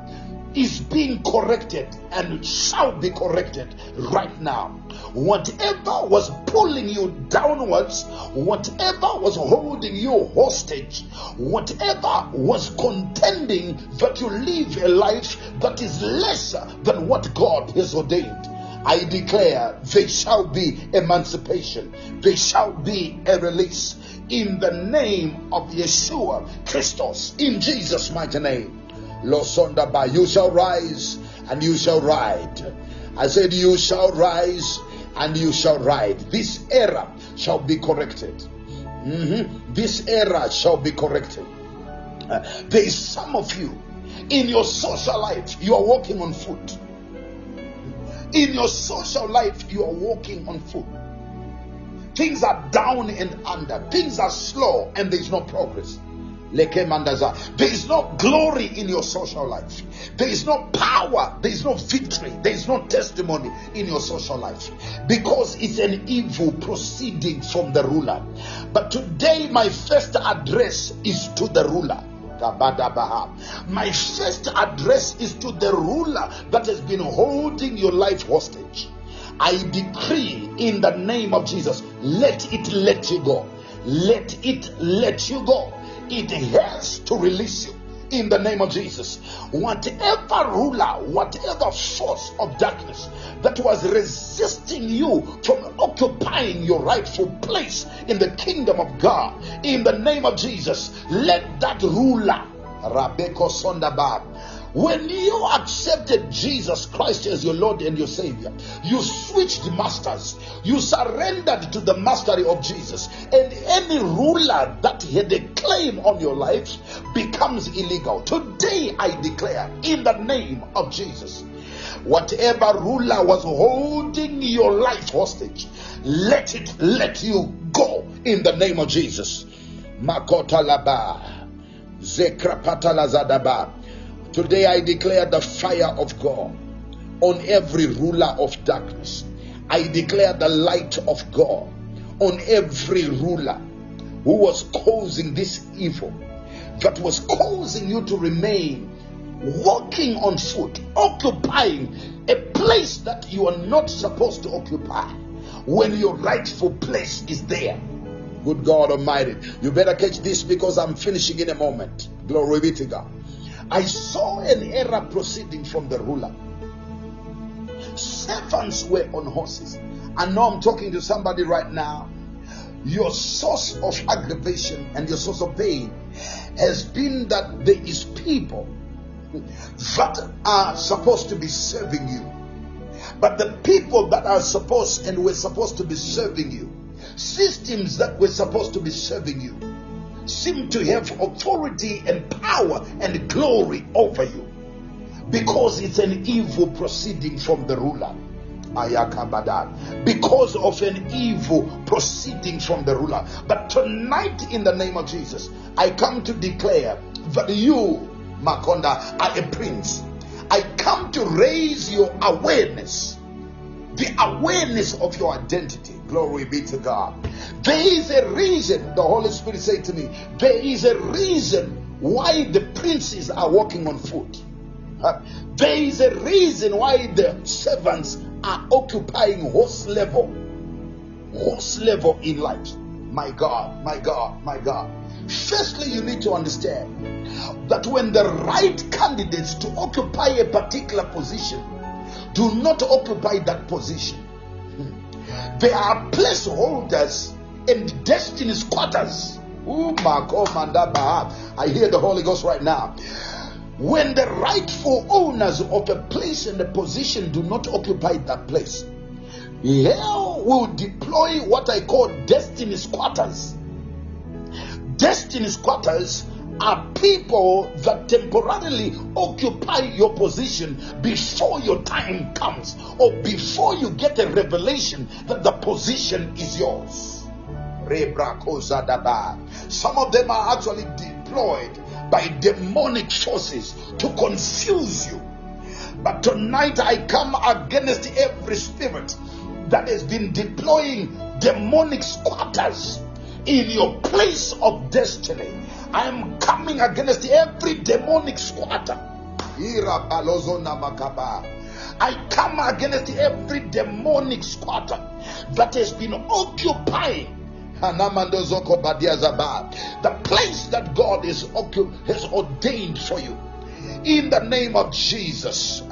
is being corrected and shall be corrected right now. Whatever was pulling you downwards, whatever was holding you hostage, whatever was contending that you live a life that is lesser than what God has ordained. I declare there shall be emancipation, there shall be a release in the name of Yeshua Christos, in Jesus' mighty name. Losondaba, you shall rise and you shall ride. I said, You shall rise and you shall ride. This error shall be corrected. Mm-hmm. This error shall be corrected. Uh, there is some of you in your social life, you are walking on foot. In your social life, you are walking on foot. Things are down and under, things are slow, and there is no progress. There is no glory in your social life. There is no power. There is no victory. There is no testimony in your social life because it's an evil proceeding from the ruler. But today, my first address is to the ruler. My first address is to the ruler that has been holding your life hostage. I decree in the name of Jesus, let it let you go. Let it let you go. It has to release you in the name of Jesus. Whatever ruler, whatever force of darkness that was resisting you from occupying your rightful place in the kingdom of God, in the name of Jesus, let that ruler, Rabeko Sondabab, when you accepted Jesus Christ as your Lord and your Savior, you switched masters. You surrendered to the mastery of Jesus. And any ruler that had a claim on your life becomes illegal. Today I declare in the name of Jesus. Whatever ruler was holding your life hostage, let it let you go in the name of Jesus. Makota laba. Today I declare the fire of God on every ruler of darkness. I declare the light of God on every ruler who was causing this evil, that was causing you to remain walking on foot, occupying a place that you are not supposed to occupy when your rightful place is there. Good God Almighty, you better catch this because I'm finishing in a moment. Glory be to God. I saw an error proceeding from the ruler. Servants were on horses. I know I'm talking to somebody right now. Your source of aggravation and your source of pain has been that there is people that are supposed to be serving you. But the people that are supposed and were supposed to be serving you, systems that were supposed to be serving you, seem to have authority and power and glory over you because it's an evil proceeding from the ruler. Because of an evil proceeding from the ruler. But tonight, in the name of Jesus, I come to declare that you, Makonda, are a prince. I come to raise your awareness, the awareness of your identity. Glory be to God. There is a reason, the Holy Spirit said to me, there is a reason why the princes are walking on foot. There is a reason why the servants are occupying horse level, horse level in life. My God, my God, my God. Firstly, you need to understand that when the right candidates to occupy a particular position do not occupy that position, there are placeholders and destiny squatters. Ooh, I hear the Holy Ghost right now. When the rightful owners of a place and a position do not occupy that place, hell will deploy what I call destiny squatters. Destiny squatters are people that temporarily occupy your position before your time comes or before you get a revelation that the position is yours. Some of them are actually deployed by demonic forces to confuse you. But tonight I come against every spirit that has been deploying demonic squatters in your place of destiny. I am coming against every demonic squatter. I come against every demonic squatter that has been occupying the place that God is, has ordained for you. In the name of Jesus.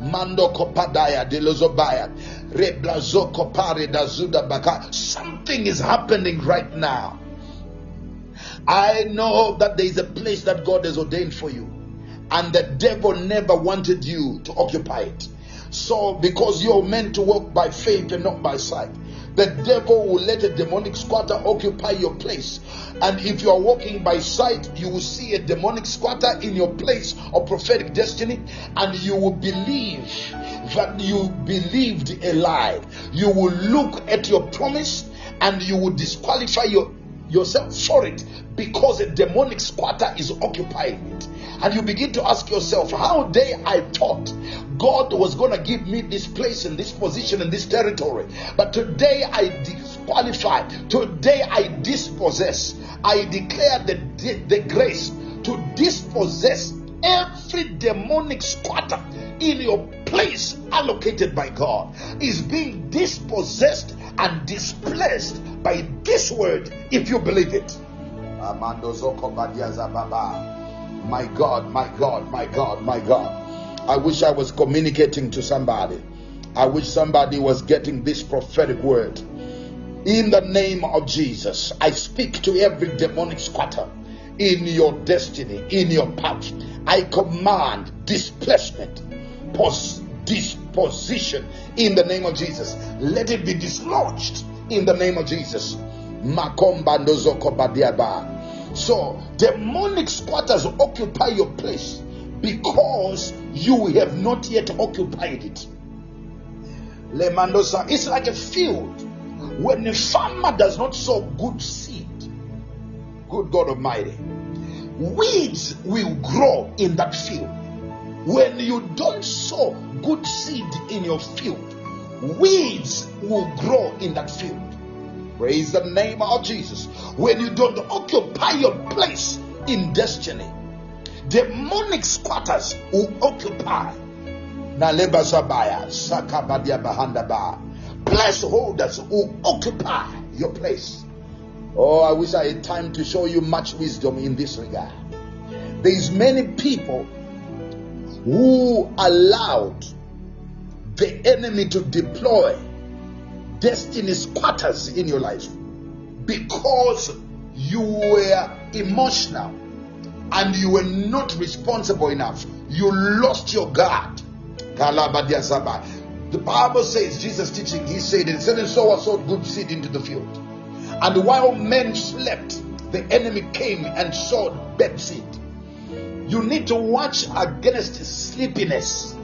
Mando kopadaya delozobaya reblazo kopare dazuda baka. Something is happening right now. I know that there is a place that God has ordained for you, and the devil never wanted you to occupy it. So, because you're meant to walk by faith and not by sight, the devil will let a demonic squatter occupy your place. And if you are walking by sight, you will see a demonic squatter in your place of prophetic destiny, and you will believe that you believed a lie. You will look at your promise and you will disqualify your, yourself for it because a demonic squatter is occupying it. And you begin to ask yourself, How dare I thought God was going to give me this place and this position and this territory? But today I disqualify, today I dispossess, I declare the, the grace to dispossess every demonic squatter in your place allocated by God is being dispossessed and displaced by this word if you believe it. My God, my God, my God, my God. I wish I was communicating to somebody. I wish somebody was getting this prophetic word. In the name of Jesus, I speak to every demonic squatter in your destiny, in your path. I command displacement, pos- disposition in the name of Jesus. Let it be dislodged in the name of Jesus. Makomba. So, demonic squatters occupy your place because you have not yet occupied it. Lemandosa, it's like a field. When a farmer does not sow good seed, good God Almighty, weeds will grow in that field. When you don't sow good seed in your field, weeds will grow in that field. Praise the name of Jesus. When you don't occupy your place in destiny, demonic squatters will occupy. Bahandaba. Placeholders will occupy your place. Oh, I wish I had time to show you much wisdom in this regard. There is many people who allowed the enemy to deploy destiny squatters in your life because you were emotional and you were not responsible enough. You lost your guard. The Bible says, Jesus teaching, he said, and seven sowers sowed good seed into the field. And while men slept, the enemy came and sowed bad seed. You need to watch against sleepiness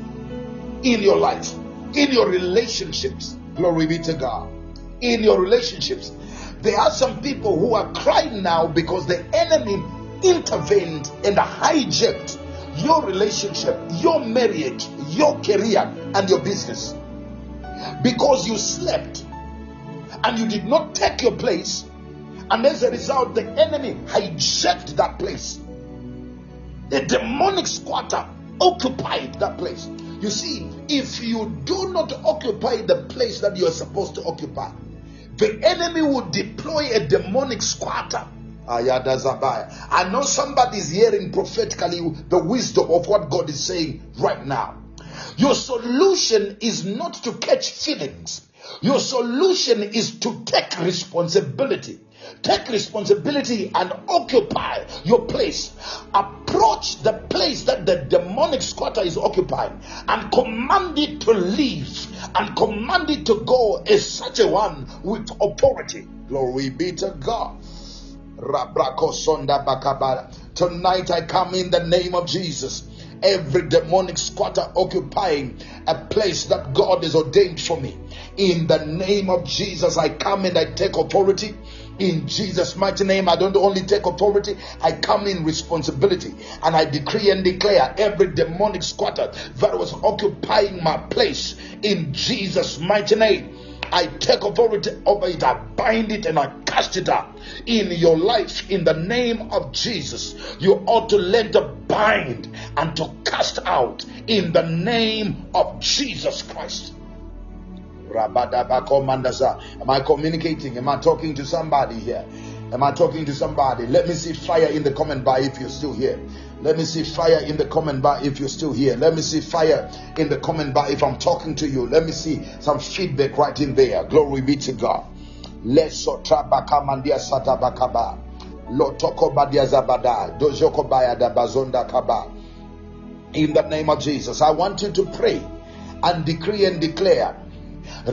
in your life, in your relationships. Glory be to God. In your relationships, there are some people who are crying now because the enemy intervened and hijacked your relationship, your marriage, your career, and your business. Because you slept and you did not take your place, and as a result, the enemy hijacked that place. A demonic squatter occupied that place. You see, if you do not occupy the place that you are supposed to occupy, the enemy will deploy a demonic squatter. I know somebody is hearing prophetically the wisdom of what God is saying right now. Your solution is not to catch feelings. Your solution is to take responsibility. Take responsibility and occupy your place. Approach the place that the demonic squatter is occupying and command it to leave and command it to go as such a one with authority. Glory be to God. Tonight I come in the name of Jesus. Every demonic squatter occupying a place that God has ordained for me. In the name of Jesus, I come and I take authority. In Jesus' mighty name, I don't only take authority, I come in responsibility and I decree and declare every demonic squatter that was occupying my place in Jesus' mighty name. I take authority over it, I bind it and I cast it out in your life in the name of Jesus. You ought to let the bind and to cast out in the name of Jesus Christ. Am I communicating? Am I talking to somebody here? Am I talking to somebody? Let me see fire in the comment bar if you're still here. Let me see fire in the comment bar if you're still here. Let me see fire in the comment bar if I'm talking to you. Let me see some feedback right in there. Glory be to God. In the name of Jesus, I want you to pray and decree and declare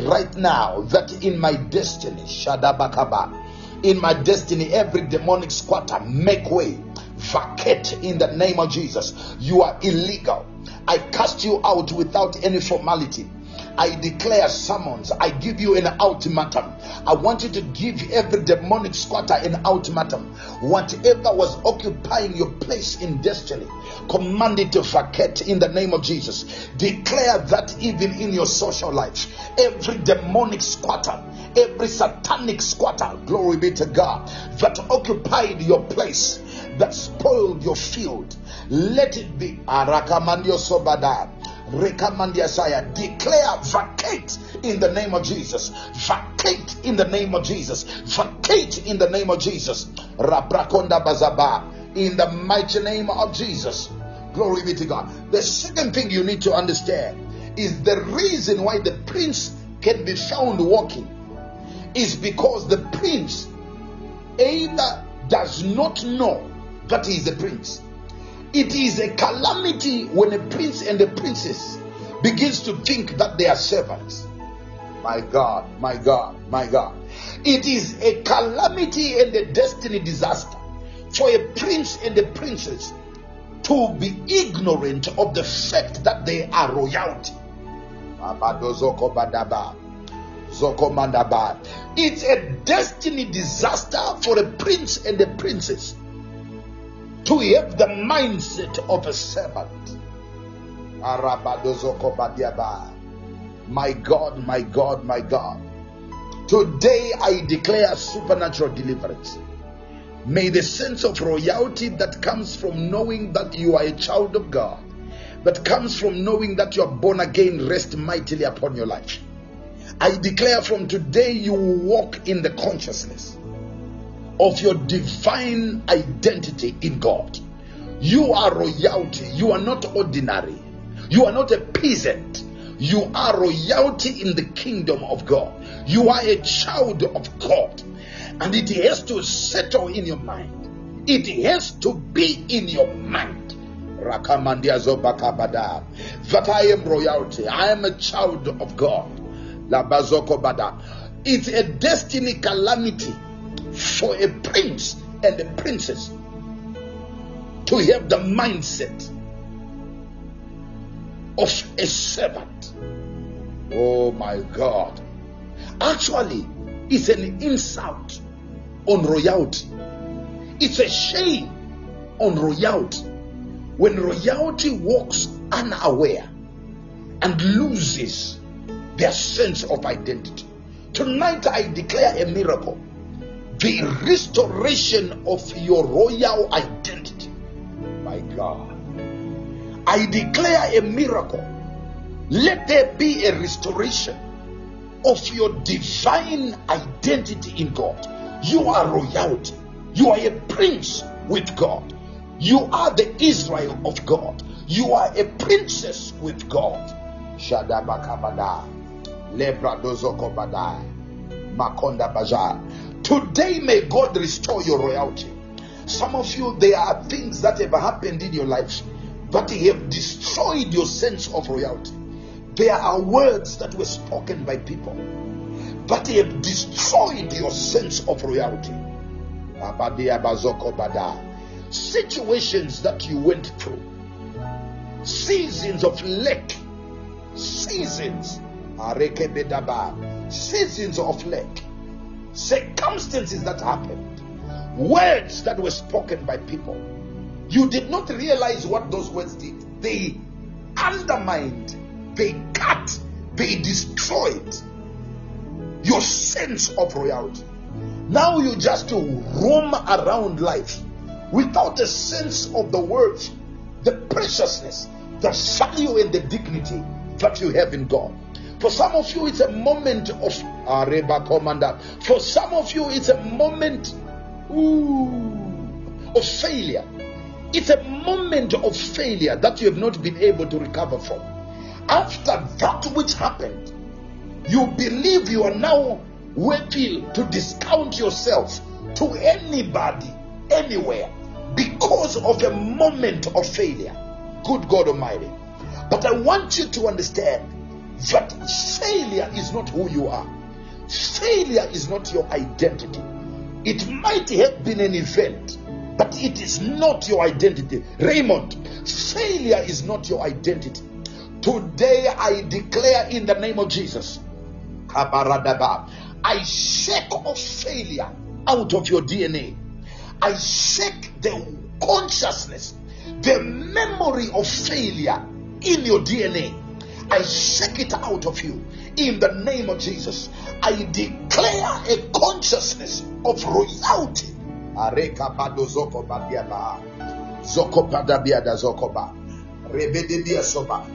right now that in my destiny, Shadabakaba, in my destiny, every demonic squatter make way, vacate in the name of Jesus. You are illegal. I cast you out without any formality. I declare summons. I give you an ultimatum. I want you to give every demonic squatter an ultimatum. Whatever was occupying your place in destiny, command it to vacate in the name of Jesus. Declare that even in your social life, every demonic squatter, every satanic squatter, glory be to God, that occupied your place, that spoiled your field, let it be. Arakamandio sobada. Rekamandiasaya. Declare vacate in the name of Jesus. Vacate in the name of Jesus. Vacate in the name of Jesus. Rabrakonda bazaba. In the mighty name of Jesus. Glory be to God. The second thing you need to understand is the reason why the prince can be found walking is because the prince either does not know that he is a prince. It is a calamity when a prince and a princess begins to think that they are servants. My God, my God, my God. It is a calamity and a destiny disaster for a prince and a princess to be ignorant of the fact that they are royalty. It's a destiny disaster for a prince and a princess to have the mindset of a servant. My God, my God, my God. Today I declare supernatural deliverance. May the sense of royalty that comes from knowing that you are a child of God, that comes from knowing that you are born again, rest mightily upon your life. I declare from today you will walk in the consciousness of your divine identity in God. You are royalty. You are not ordinary. You are not a peasant. You are royalty in the kingdom of God. You are a child of God. And it has to settle in your mind. It has to be in your mind. That I am royalty. I am a child of God. It's a destiny calamity for a prince and a princess to have the mindset of a servant. Oh my God. Actually, it's an insult on royalty. It's a shame on royalty when royalty walks unaware and loses their sense of identity. Tonight, I declare a miracle the restoration of your royal identity. My God. I declare a miracle. Let there be a restoration of your divine identity in God. You are royalty. You are a prince with God. You are the Israel of God. You are a princess with God. Shadabakabada. Lebradozokobadai. Makonda Bajar. Today, may God restore your royalty. Some of you, there are things that have happened in your life that have destroyed your sense of royalty. There are words that were spoken by people that have destroyed your sense of royalty. Situations that you went through, seasons of lack, seasons, seasons of lack, circumstances that happened, words that were spoken by people. You did not realize what those words did. They undermined, they cut, they destroyed your sense of royalty. Now you just roam around life without a sense of the worth, the preciousness, the value, and the dignity that you have in God. For some of you, it's a moment of Areba commander. For some of you, it's a moment ooh, of failure. It's a moment of failure that you have not been able to recover from. After that which happened, you believe you are now worthy to discount yourself to anybody, anywhere, because of a moment of failure. Good God Almighty. But I want you to understand that failure is not who you are, failure is not your identity. It might have been an event, but it is not your identity. Raymond, failure is not your identity. Today I declare in the name of Jesus, I shake off failure out of your DNA. I shake the consciousness, the memory of failure in your DNA. I shake it out of you in the name of Jesus. I declare a consciousness of royalty.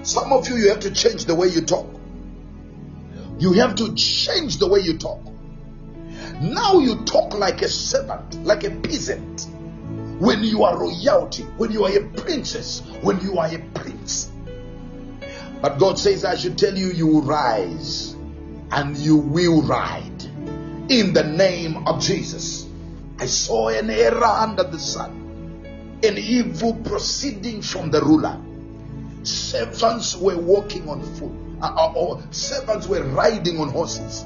Some of you, you have to change the way you talk. You have to change the way you talk. Now you talk like a servant, like a peasant. When you are royalty, when you are a princess, when you are a prince. But God says, I should tell you, you will rise and you will ride in the name of Jesus. I saw an error under the sun, an evil proceeding from the ruler. Servants were walking on foot, uh, uh, or servants were riding on horses,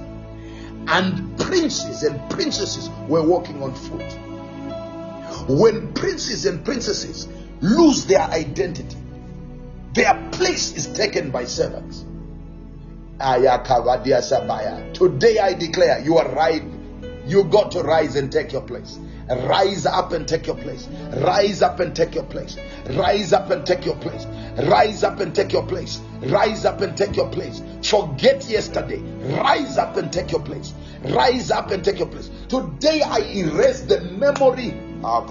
and princes and princesses were walking on foot. When princes and princesses lose their identity, their place is taken by servants. Today I declare you are right. You got to rise and take your place. Rise up and take your place. Rise up and take your place. Rise up and take your place. Rise up and take your place. Rise up and take your place. Forget yesterday. Rise up and take your place. Rise up and take your place. Today I erase the memory. Ah,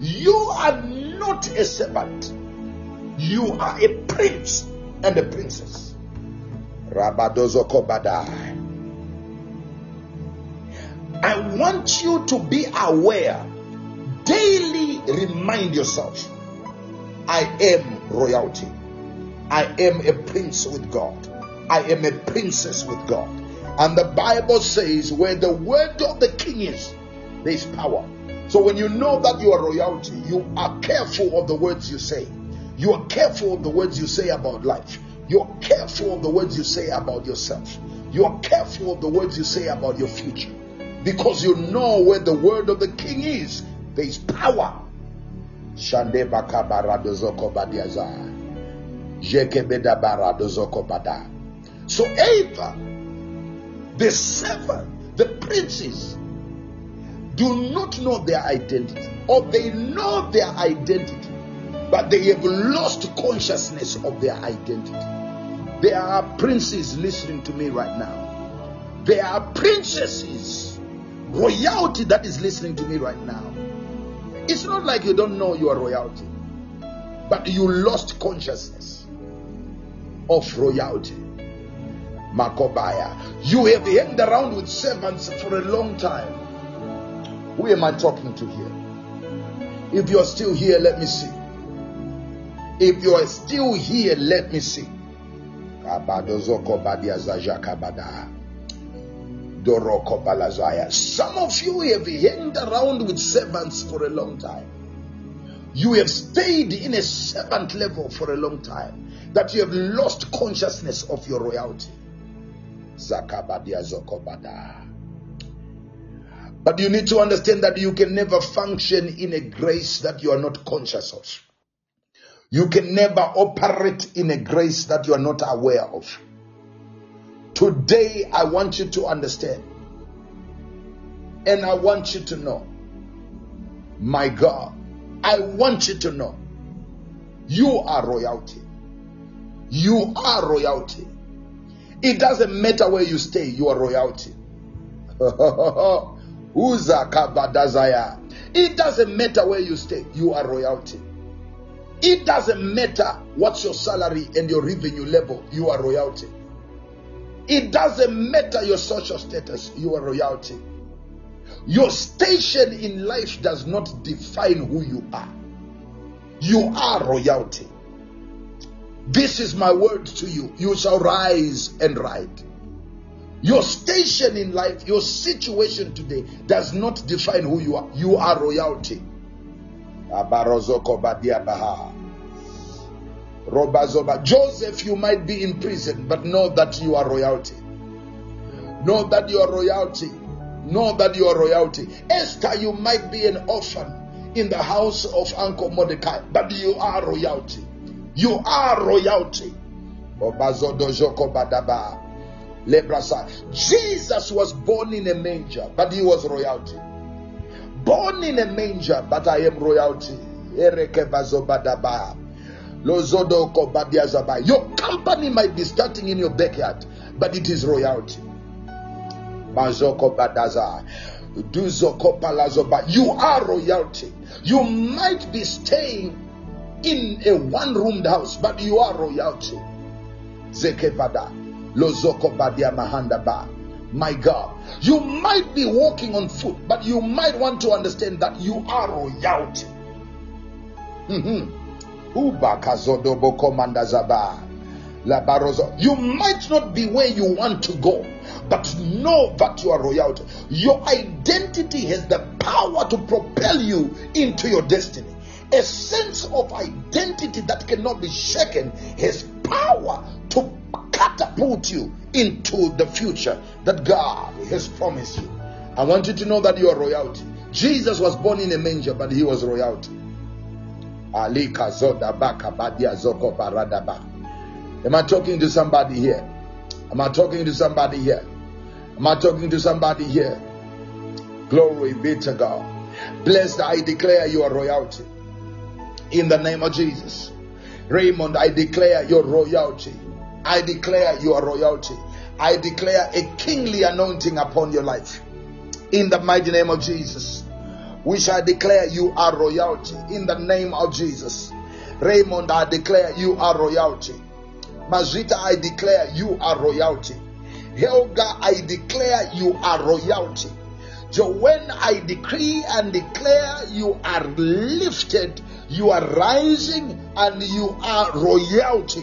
you are not a servant. You are a prince and a princess. I want you to be aware. Daily remind yourself I am royalty. I am a prince with God. I am a princess with God. And the Bible says, where the word of the king is, there is power. So when you know that you are royalty, you are careful of the words you say. You are careful of the words you say about life. You are careful of the words you say about yourself. You are careful of the words you say about your future. Because you know where the word of the king is, there is power. So Ava, the seven, the princes, do not know their identity, or they know their identity, but they have lost consciousness of their identity. There are princes listening to me right now. There are princesses, royalty that is listening to me right now. It's not like you don't know you are royalty, but you lost consciousness of royalty. Makobaya. You have hanged around with servants for a long time. Who am I talking to here? If you are still here, let me see. If you are still here, let me see. Some of you have hanged around with servants for a long time. You have stayed in a servant level for a long time that you have lost consciousness of your royalty. Zakabadia Zokobada. But you need to understand that you can never function in a grace that you are not conscious of. You can never operate in a grace that you are not aware of. Today, I want you to understand and I want you to know, my God, I want you to know you are royalty. You are royalty. It doesn't matter where you stay, you are royalty. <laughs> It doesn't matter where you stay, you are royalty. It doesn't matter what's your salary and your revenue level, you are royalty. It doesn't matter your social status, you are royalty. Your station in life does not define who you are. You are royalty. This is my word to you. You shall rise and ride. Your station in life, your situation today does not define who you are. You are royalty. Joseph, you might be in prison, but know that you are royalty. Know that you are royalty. Know that you are royalty. Esther, you might be an orphan in the house of Uncle Mordecai, but you are royalty. You are royalty. Jesus was born in a manger, but he was royalty. Born in a manger, but I am royalty. Your company might be starting in your backyard, but it is royalty. You are royalty. You might be staying in a one roomed house, but you are royalty. Lozoko Badia Mahandaba. My God, you might be walking on foot, but you might want to understand that you are royalty. Hmm, hmm. Zaba. Labarozo. You might not be where you want to go, but know that you are royalty. Your identity has the power to propel you into your destiny. A sense of identity that cannot be shaken has power to catapult you into the future that God has promised you. I want you to know that you are royalty. Jesus was born in a manger, but he was royalty. Am I talking to somebody here? Am I talking to somebody here? Am I talking to somebody here? Glory be to God. Blessed, I declare you are royalty. In the name of Jesus. Raymond, I declare your royalty. I declare your royalty. I declare a kingly anointing upon your life. In the mighty name of Jesus. We shall declare you are royalty. In the name of Jesus. Raymond, I declare you are royalty. Mazita, I declare you are royalty. Helga, I declare you are royalty. Joanne, I decree and declare you are lifted, you are rising, and you are royalty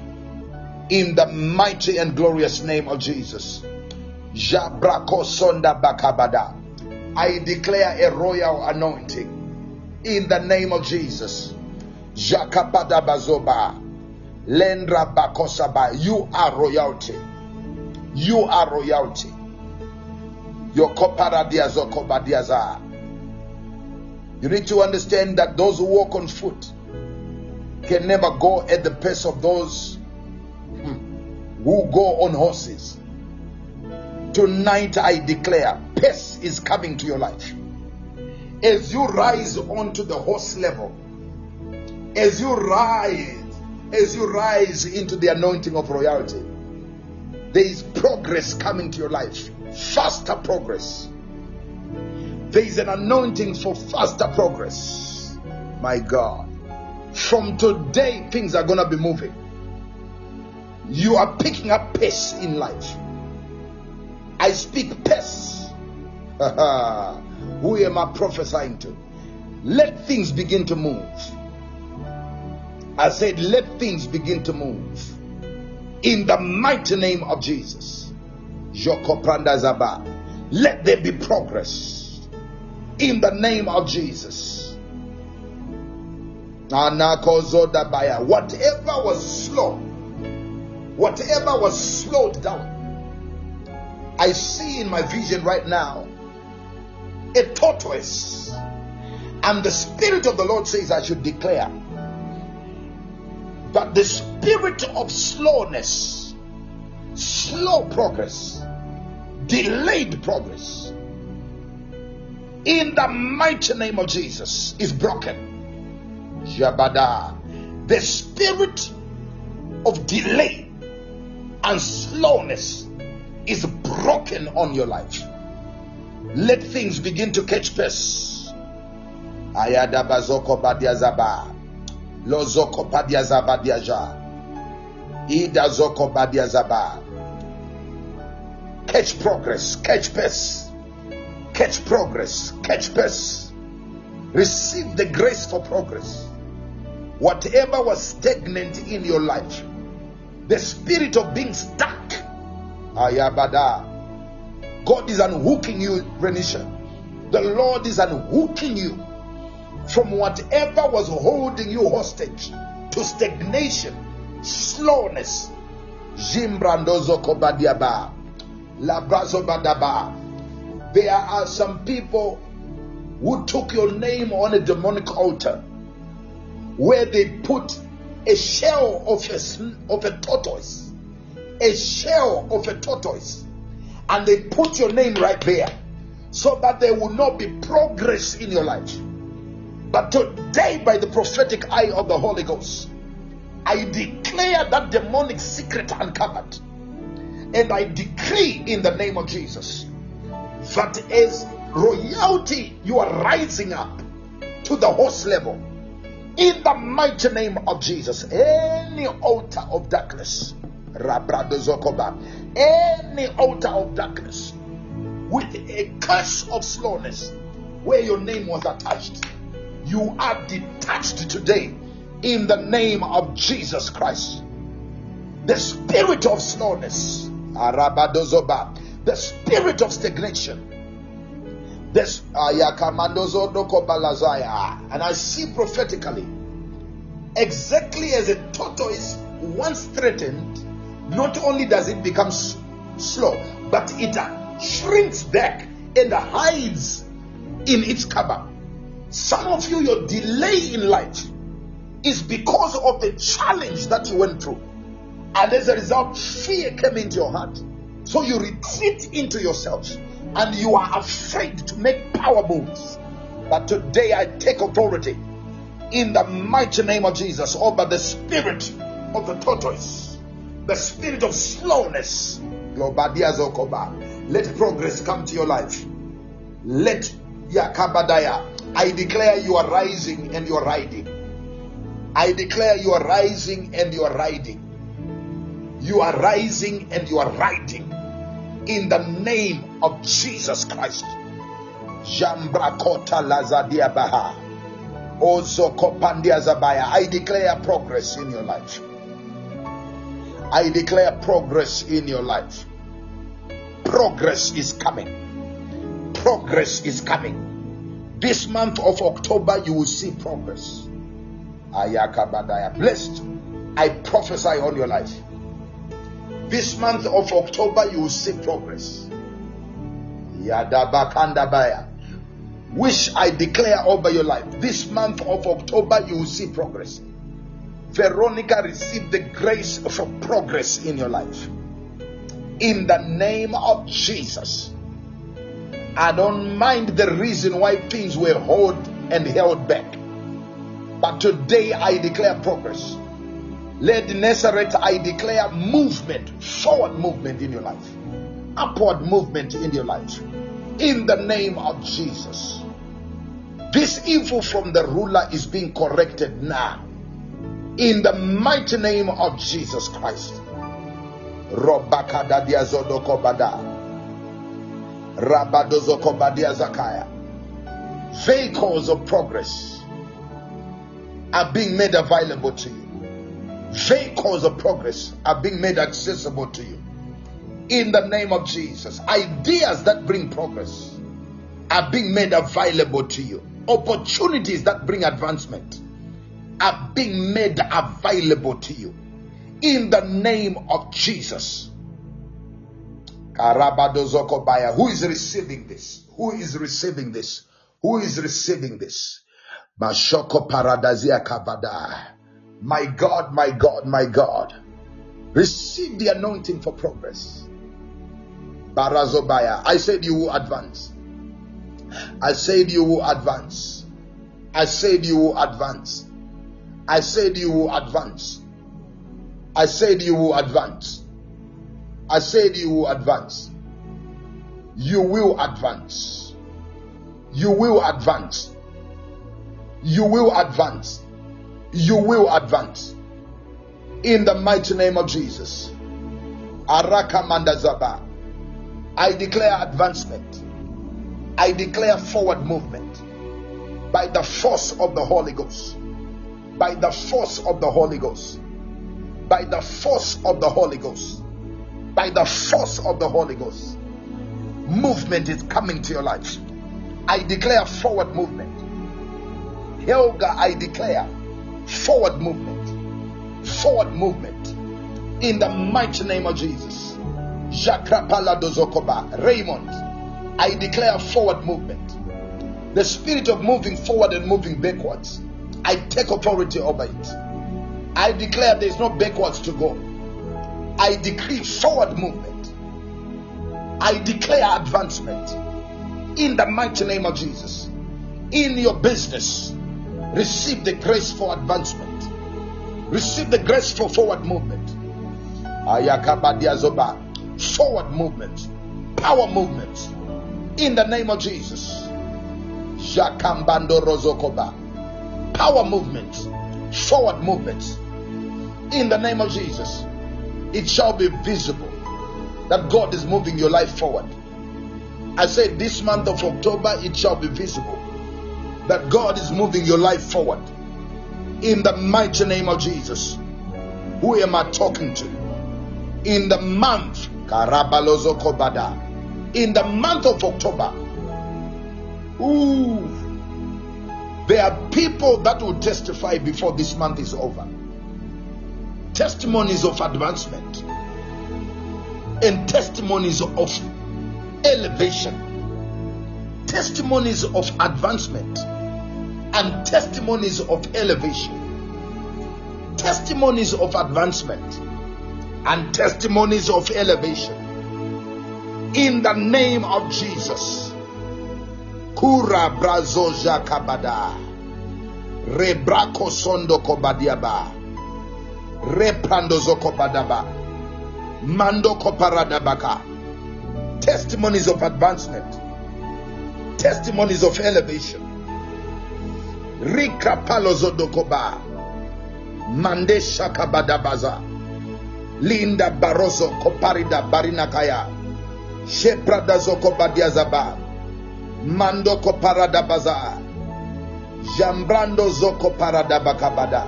in the mighty and glorious name of Jesus. I declare a royal anointing in the name of Jesus. Lendra Bakosaba. You are royalty. You are royalty. You need to understand that those who walk on foot can never go at the pace of those who go on horses. Tonight I declare peace is coming to your life. As you rise onto the horse level, as you rise, as you rise into the anointing of royalty, there is progress coming to your life. Faster progress. There is an anointing for faster progress. My God. From today, things are going to be moving. You are picking up pace in life. I speak pace. <laughs> Who am I prophesying to? Let things begin to move. I said, let things begin to move. In the mighty name of Jesus. Let there be progress. In the name of Jesus. Whatever was slow, whatever was slowed down, I see in my vision right now a tortoise. And the Spirit of the Lord says, I should declare that the spirit of slowness, slow progress, delayed progress, in the mighty name of Jesus is broken. Jabada. The spirit of delay and slowness is broken on your life. Let things begin to catch pace. Ayada bazoko badiazaba. Lozoko badiazaba diaja. Ida zoko badiazaba. Catch progress, catch pace. Catch progress, catch pace. Receive the grace for progress. Whatever was stagnant in your life, the spirit of being stuck, ayabada. God is unhooking you, Renisha. The Lord is unhooking you from whatever was holding you hostage to stagnation slowness. Labrazo. There are some people who took your name on a demonic altar where they put a shell of a, of a tortoise, a shell of a tortoise, and they put your name right there so that there will not be progress in your life. But today, by the prophetic eye of the Holy Ghost, I declare that demonic secret uncovered. And I decree in the name of Jesus that as royalty, you are rising up to the host level. In the mighty name of Jesus, any altar of darkness, any altar of darkness with a curse of slowness where your name was attached, you are detached today in the name of Jesus Christ. The spirit of slowness, the spirit of stagnation, this Dokobalazaya, and I see prophetically exactly as a tortoise once threatened, not only does it become slow, but it uh, shrinks back and hides in its cover. Some of you, your delay in life is because of the challenge that you went through. And as a result, fear came into your heart. So you retreat into yourself and you are afraid to make power moves. But today I take authority in the mighty name of Jesus over the spirit of the tortoise, the spirit of slowness. Let progress come to your life. Let Yakabadaya. I declare you are rising and you are riding. I declare you are rising and you are riding. You are rising and you are riding in the name of Jesus Christ. Jambrakota Lazadia Baha. Also Kopandia Zabaya. I declare progress in your life. I declare progress in your life. Progress is coming. Progress is coming. This month of October, you will see progress. Ayakabadaya. Blessed. I prophesy on your life. This month of October, you will see progress. Yadabakandabaya. Which I declare over your life. This month of October, you will see progress. Veronica, receive the grace for progress in your life. In the name of Jesus. I don't mind the reason why things were held and held back. But today I declare progress. Lady Nazareth, I declare movement, forward movement in your life, upward movement in your life. In the name of Jesus. This evil from the ruler is being corrected now. In the mighty name of Jesus Christ. Vehicles of progress are being made available to you. Vehicles of progress are being made accessible to you. In the name of Jesus. Ideas that bring progress are being made available to you. Opportunities that bring advancement are being made available to you. In the name of Jesus. Who is receiving this? Who is receiving this? Who is receiving this? Mashoko kabada. My God, my God, my God. Receive the anointing for progress. Barazobaya. I said you will advance. I said you will advance. I said you will advance. I said you will advance. I said you will advance. I said you will advance. You will advance. You will advance. You will advance. You will advance. In the mighty name of Jesus. I declare advancement. I declare forward movement by the force of the Holy Ghost. By the force of the Holy Ghost. By the force of the Holy Ghost. By the force of the Holy Ghost. Movement is coming to your life. I declare forward movement. Helga, I declare forward movement. Forward movement. In the mighty name of Jesus. Jakrapala dozokoba. Raymond, I declare forward movement. The spirit of moving forward and moving backwards. I take authority over it. I declare there is no backwards to go. I decree forward movement. I declare advancement in the mighty name of Jesus. In your business, receive the grace for advancement, receive the grace for forward movement. Forward movement, power movement in the name of Jesus. Power movement, forward movement in the name of Jesus. It shall be visible that God is moving your life forward. I said this month of October, it shall be visible that God is moving your life forward. In the mighty name of Jesus. Who am I talking to? In the month, in the month of October, ooh, there are people that will testify before this month is over. Testimonies of advancement and testimonies of elevation, testimonies of advancement, and testimonies of elevation, testimonies of advancement, and testimonies of elevation. In the name of Jesus. Kura brazoja kabada. Rebrako sondo kobadiaba. Reprando zokobadaba. Mando koparadabaka testimonies of advancement, testimonies of elevation. Rika palozodokoba, mande shakabadabaza, linda barozo koparida barinakaya, sheprada zokobadiazaba, mando koparadabaza, jambrando zoko paradabakabada,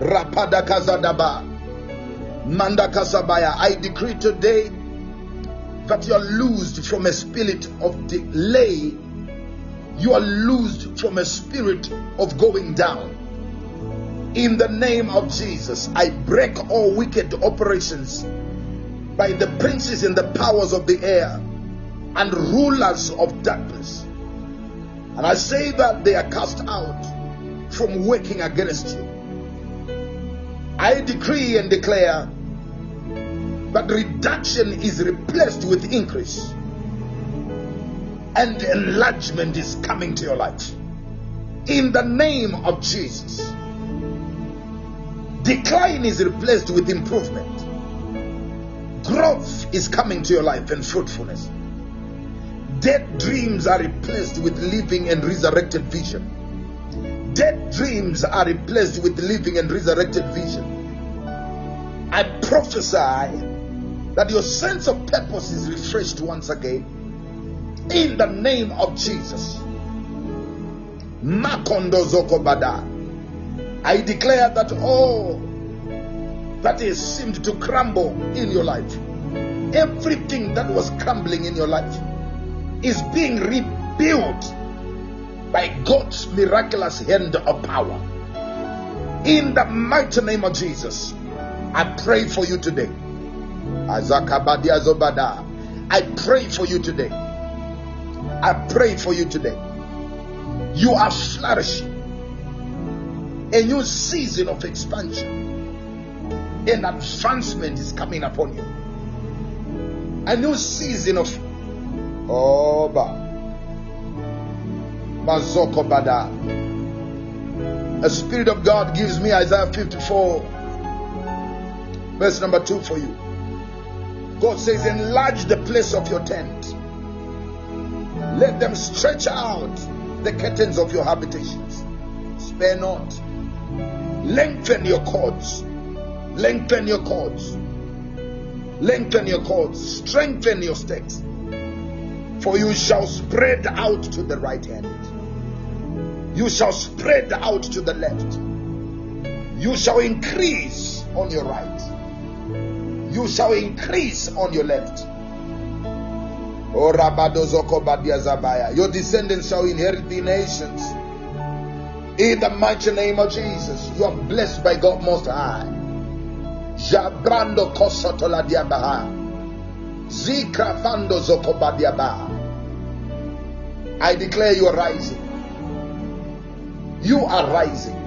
rapada kazadaba, manda kasabaya. I decree today that you are loosed from a spirit of delay, you are loosed from a spirit of going down. In the name of Jesus, I break all wicked operations by the princes and the powers of the air and rulers of darkness. And I say that they are cast out from working against you. I decree and declare that reduction is replaced with increase. And enlargement is coming to your life. In the name of Jesus. Decline is replaced with improvement. Growth is coming to your life and fruitfulness. Dead dreams are replaced with living and resurrected vision. Dead dreams are replaced with living and resurrected vision. I prophesy that your sense of purpose is refreshed once again in the name of Jesus. Zokobada. I declare that all that has seemed to crumble in your life, everything that was crumbling in your life, is being rebuilt by God's miraculous hand of power. In the mighty name of Jesus, I pray for you today. I pray for you today. I pray for you today. You are flourishing. A new season of expansion and advancement is coming upon you. A new season of oh, Oba Mazoko Bada. A spirit of God gives me Isaiah 54, verse number 2 for you. God says, Enlarge the place of your tent. Let them stretch out the curtains of your habitations. Spare not. Lengthen your cords. Lengthen your cords. Lengthen your cords. Strengthen your stakes. For you shall spread out to the right hand. You shall spread out to the left. You shall increase on your right you shall increase on your left. Oh, your descendants shall inherit the nations. In the mighty name of Jesus, you are blessed by God Most High. I declare you are rising. You are rising.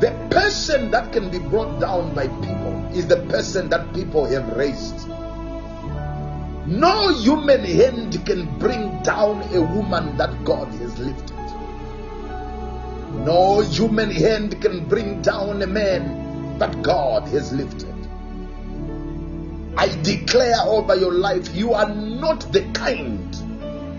The person that can be brought down by people is the person that people have raised. No human hand can bring down a woman that God has lifted. No human hand can bring down a man that God has lifted. I declare over your life, you are not the kind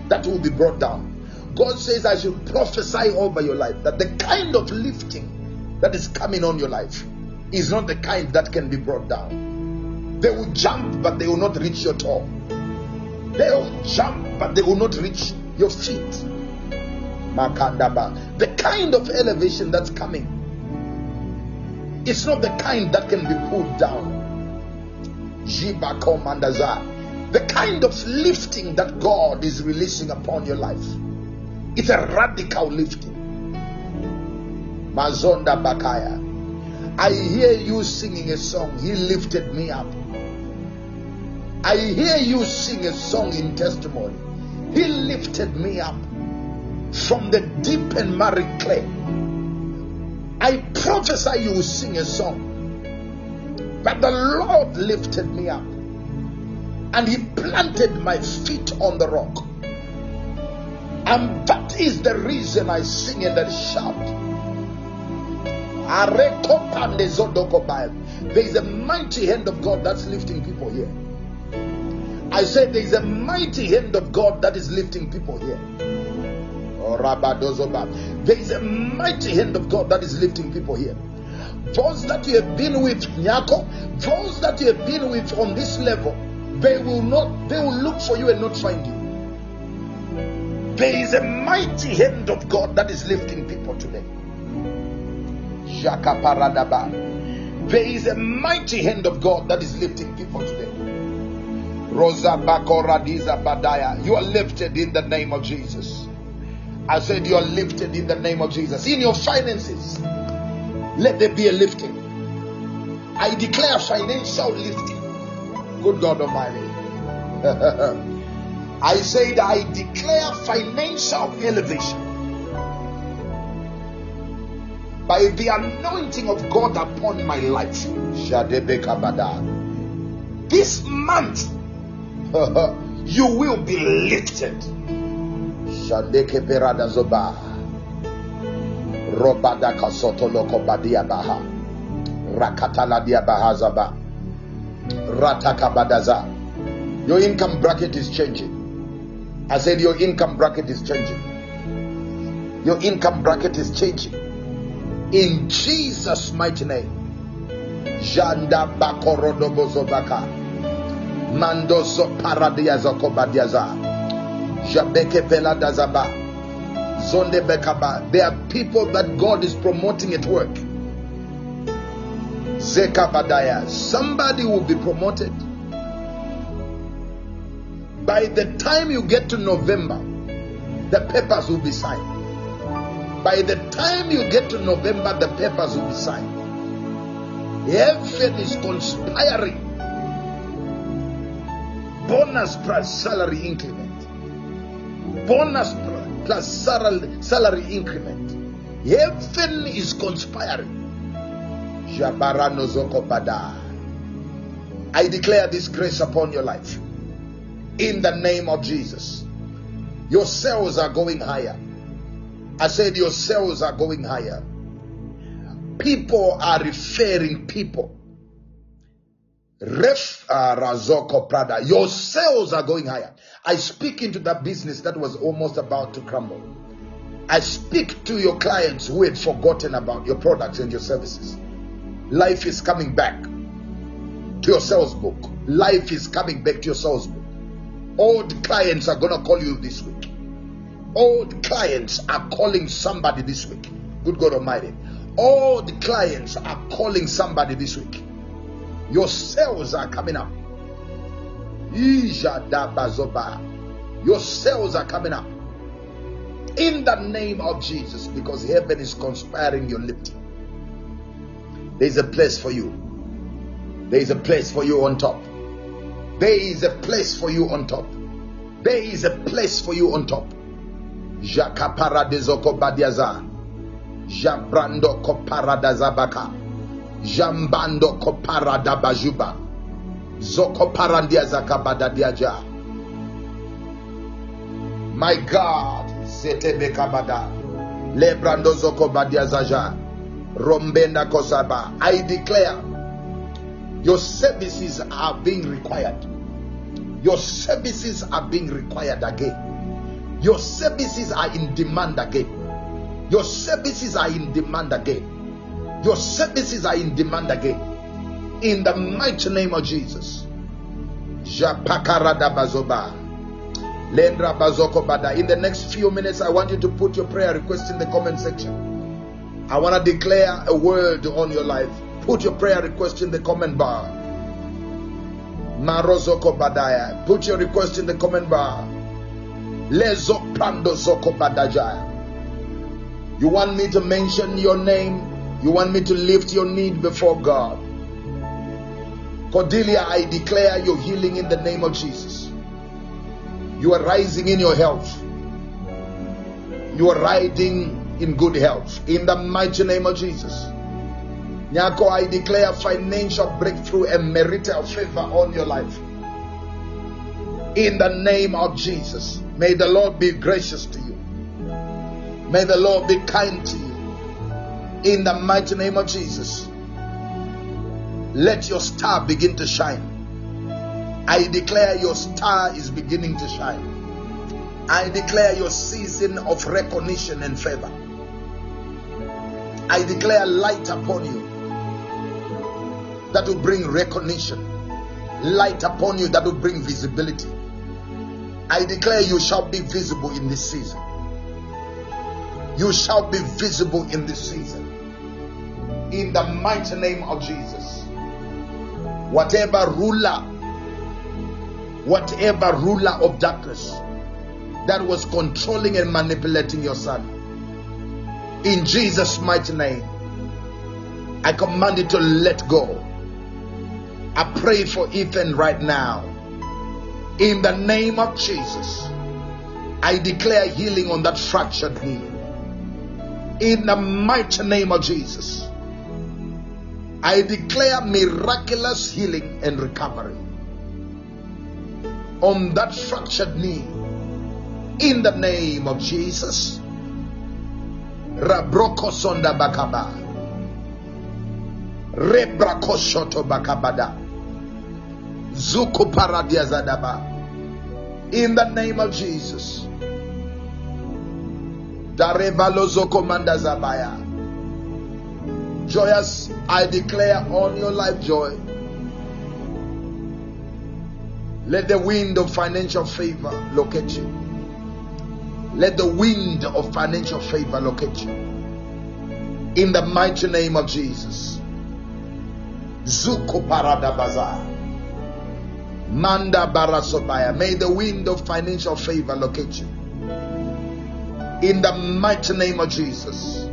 that will be brought down. God says, I should prophesy over your life that the kind of lifting that is coming on your life is not the kind that can be brought down. They will jump, but they will not reach your toe. They will jump, but they will not reach your feet. Makandaba. The kind of elevation that's coming, it's not the kind that can be pulled down. The kind of lifting that God is releasing upon your life. It's a radical lifting. Mazonda Bakaya. I hear you singing a song. He lifted me up. I hear you sing a song in testimony. He lifted me up from the deep and miry clay. I prophesy you will sing a song. But the Lord lifted me up and He planted my feet on the rock. And that is the reason I sing and I shout. There is a mighty hand of God that's lifting people here. I said there is a mighty hand of God that is lifting people here. Oh, there is a mighty hand of God that is lifting people here. Those that you have been with, Nyako, those that you have been with on this level, they will not, they will look for you and not find you. There is a mighty hand of God that is lifting people today. There is a mighty hand of God that is lifting people today. Rosa Bakoradiza Badaya. You are lifted in the name of Jesus. I said you are lifted in the name of Jesus. In your finances, let there be a lifting. I declare financial lifting. Good God Almighty. <laughs> I said I declare financial elevation by the anointing of God upon my life. This month, <laughs> you will be lifted. Shandeke perada zoba. Robada kasoto loko badia baha. Rakatala dia bahazaba. Rataka badaza. Your income bracket is changing. I said your income bracket is changing. Your income bracket is changing. In Jesus' mighty name. Janda bakorodobozobaka. Mandoso paradiazoko badiaza. Jabeke Pela Dazaba. Zonde Bekaba. There are people that God is promoting at work. Zeka Badaya. Somebody will be promoted. By the time you get to November, the papers will be signed. By the time you get to November, the papers will be signed. Heaven is conspiring. Bonus plus salary increment bonus plus salary increment. Heaven is conspiring. I declare this grace upon your life. In the name of Jesus. Your cells are going higher. I said your cells are going higher. People are referring people. Ref uh, Razoko Prada. Your sales are going higher. I speak into that business that was almost about to crumble. I speak to your clients who had forgotten about your products and your services. Life is coming back to your sales book. Life is coming back to your sales book. Old clients are going to call you this week. Old clients are calling somebody this week. Good God Almighty. Old clients are calling somebody this week. Your sales are coming up. Your sales are coming up. In the name of Jesus, because heaven is conspiring your lifting. There's a place for you. There is a place for you on top. There is a place for you on top. There is a place for you on top. Jakapara de zoko badiaza. Jambrando kopara da zabaka. Jambando kopara da bajuba. Zoko. My God, Setebe Kabada, Lebrando Zoko Badiazaja, Rombenda Kosaba. I declare your services are being required. Your services are being required again. Your services are in demand again. Your services are in demand again. Your services are in demand again. In the mighty name of Jesus. Lendra. In the next few minutes, I want you to put your prayer request in the comment section. I want to declare a word on your life. Put your prayer request in the comment bar. Marozoko Badaya. Put your request in the comment bar. Lezo Prando Zoko Badajaya. You want me to mention your name? You want me to lift your need before God? Cordelia, I declare your healing in the name of Jesus. You are rising in your health. You are riding in good health. In the mighty name of Jesus. Nyako, I declare financial breakthrough and marital favor on your life. In the name of Jesus. May the Lord be gracious to you. May the Lord be kind to you. In the mighty name of Jesus. Let your star begin to shine. I declare your star is beginning to shine. I declare your season of recognition and favor. I declare light upon you that will bring recognition, light upon you that will bring visibility. I declare you shall be visible in this season. You shall be visible in this season. In the mighty name of Jesus. Whatever ruler whatever ruler of darkness that was controlling and manipulating your son. In Jesus' mighty name, I command you to let go. I pray for Ethan right now. In the name of Jesus, I declare healing on that fractured knee. In the mighty name of Jesus, I declare miraculous healing and recovery on that fractured knee in the name of Jesus. Rabroko sonda bakaba. Rebrako shoto bakabada. Zuko paradia zadaba. In the name of Jesus. Darevalo zoko manda zabaya. Joyous, I declare on your life joy. Let the wind of financial favor locate you. Let the wind of financial favor locate you. In the mighty name of Jesus. Zuko parada bazaar. Manda barasobaya. May the wind of financial favor locate you. In the mighty name of Jesus.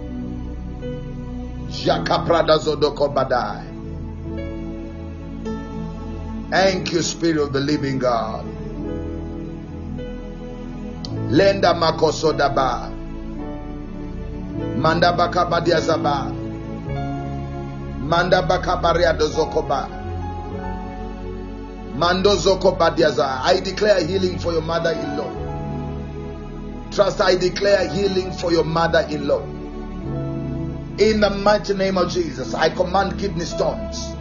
Thank you, Spirit of the Living God. Lenda makosodaba. Manda bakabadia zaba. Manda bakabaria. Mando zokobadiaza. I declare healing for your mother-in-law. Trust, I declare healing for your mother-in-law. In the mighty name of Jesus, I command kidney stones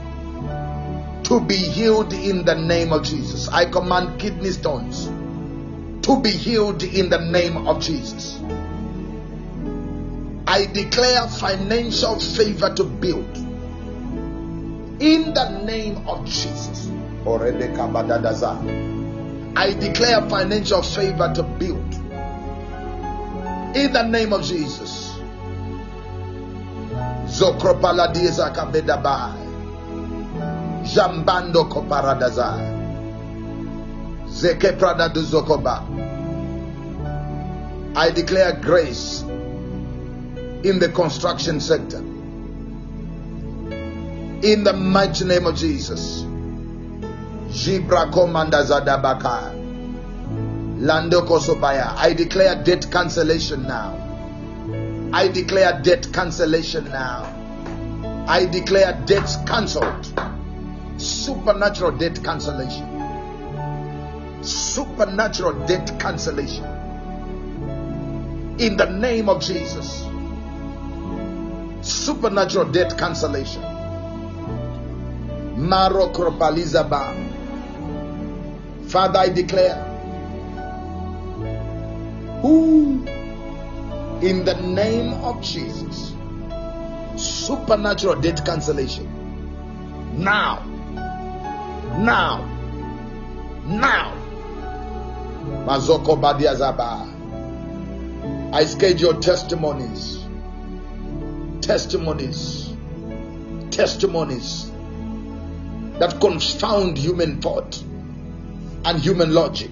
to be healed in the name of Jesus. I command kidney stones to be healed in the name of Jesus. I declare financial favor to build in the name of Jesus. I declare financial favor to build in the name of Jesus. Zokropaladiza kabedabai. Jambando koparadaza. Zeke prada zokoba. I declare grace in the construction sector. In the mighty name of Jesus. Jibra Komanda Zadabaka. Lando Kosobaya. I declare debt cancellation now. I declare debt cancellation now. I declare debts cancelled. Supernatural debt cancellation. Supernatural debt cancellation. In the name of Jesus. Supernatural debt cancellation. Father, I declare. Who in the name of Jesus. Supernatural debt cancellation. Now. Now. Now. Mazoko Badiazaba. I schedule testimonies. Testimonies. Testimonies that confound human thought and human logic.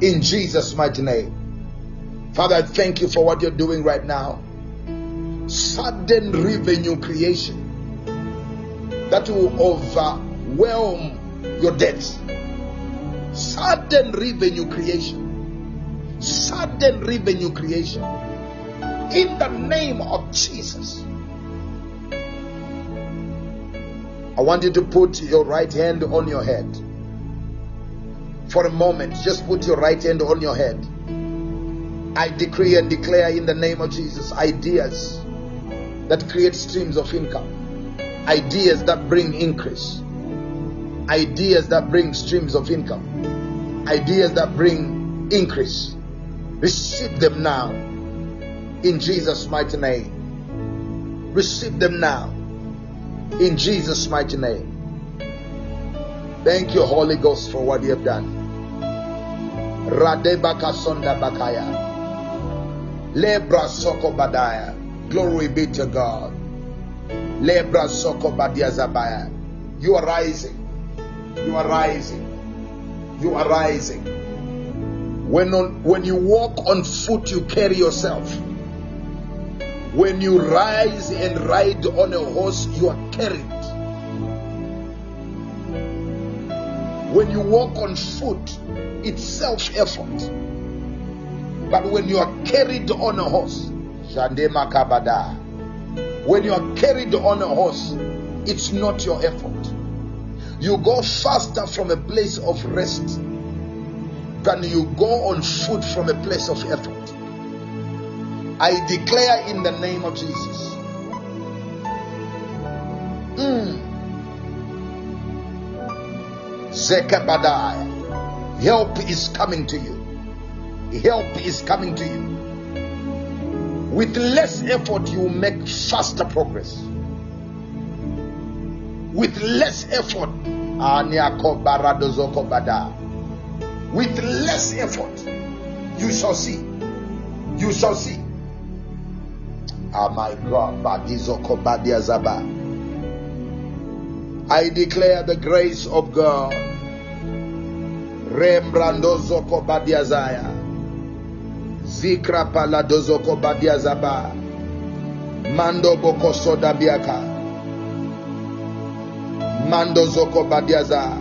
In Jesus' mighty name. Father, I thank you for what you're doing right now. Sudden revenue creation that will overwhelm your debts. Sudden revenue creation. Sudden revenue creation. In the name of Jesus. I want you to put your right hand on your head. For a moment, just put your right hand on your head. I decree and declare in the name of Jesus ideas that create streams of income, ideas that bring increase, ideas that bring streams of income, ideas that bring increase. Receive them now in Jesus' mighty name. Receive them now in Jesus' mighty name. Thank you, Holy Ghost, for what you have done. Radebaka Sonda Bakaya. Lebra Soko Badaya. Glory be to God. Lebra Soko Badia Zabaya. You are rising. You are rising. You are rising. When, on, when you walk on foot, you carry yourself. When you rise and ride on a horse, you are carried. When you walk on foot, it's self effort. But when you are carried on a horse, Shandema Kabada, when you are carried on a horse, it's not your effort. You go faster from a place of rest than you go on foot from a place of effort. I declare in the name of Jesus. Mm. Zekabadai. Help is coming to you. Help is coming to you. With less effort, you make faster progress. With less effort, with less effort, you shall see. You shall see. Ah, my God. I declare the grace of God. Rembrandozoko Badiazaya. Zikra Paladozoko Badiazaba. Mando Boko Soda Biaka. Mando Zoko Badiaza.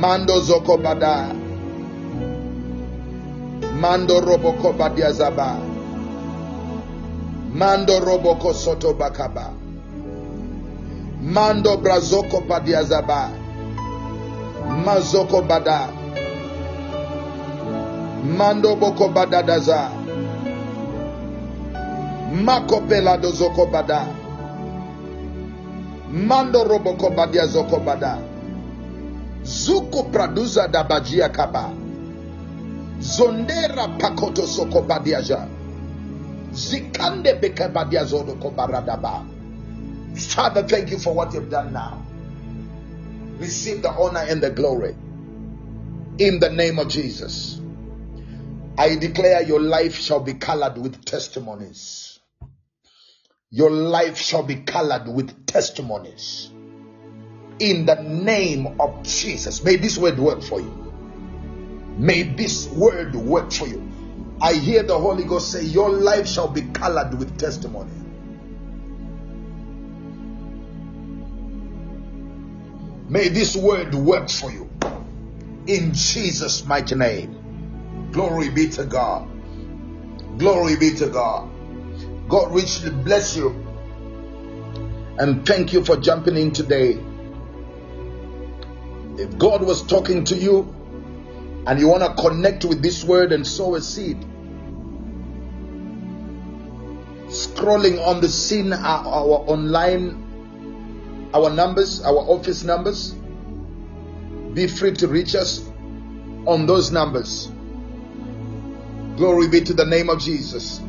Mando Zoko Bada. Mando Roboko Badiazaba. Mando Roboko Soto Bakaba. Mando Brazoko Badiazaba. Mazoko Bada. Mando Boko Badadaza. Mako Pelado Zoko Bada. Mando Roboko Badia Zoko Bada. Zuko Praduza Dabajia Kaba. Zondera Pakoto Soko Badiaja. Zikande Bekabadia Zodo Kobaradaba. Father, thank you for what you've done now. Receive the honor and the glory. In the name of Jesus. I declare your life shall be colored with testimonies. Your life shall be colored with testimonies. In the name of Jesus. May this word work for you. May this word work for you. I hear the Holy Ghost say, Your life shall be colored with testimony. May this word work for you. In Jesus' mighty name. Glory be to God. Glory be to God. God richly bless you. And thank you for jumping in today. If God was talking to you and you want to connect with this word and sow a seed, scrolling on the scene are our online, our numbers, our office numbers. Be free to reach us on those numbers. Glory be to the name of Jesus.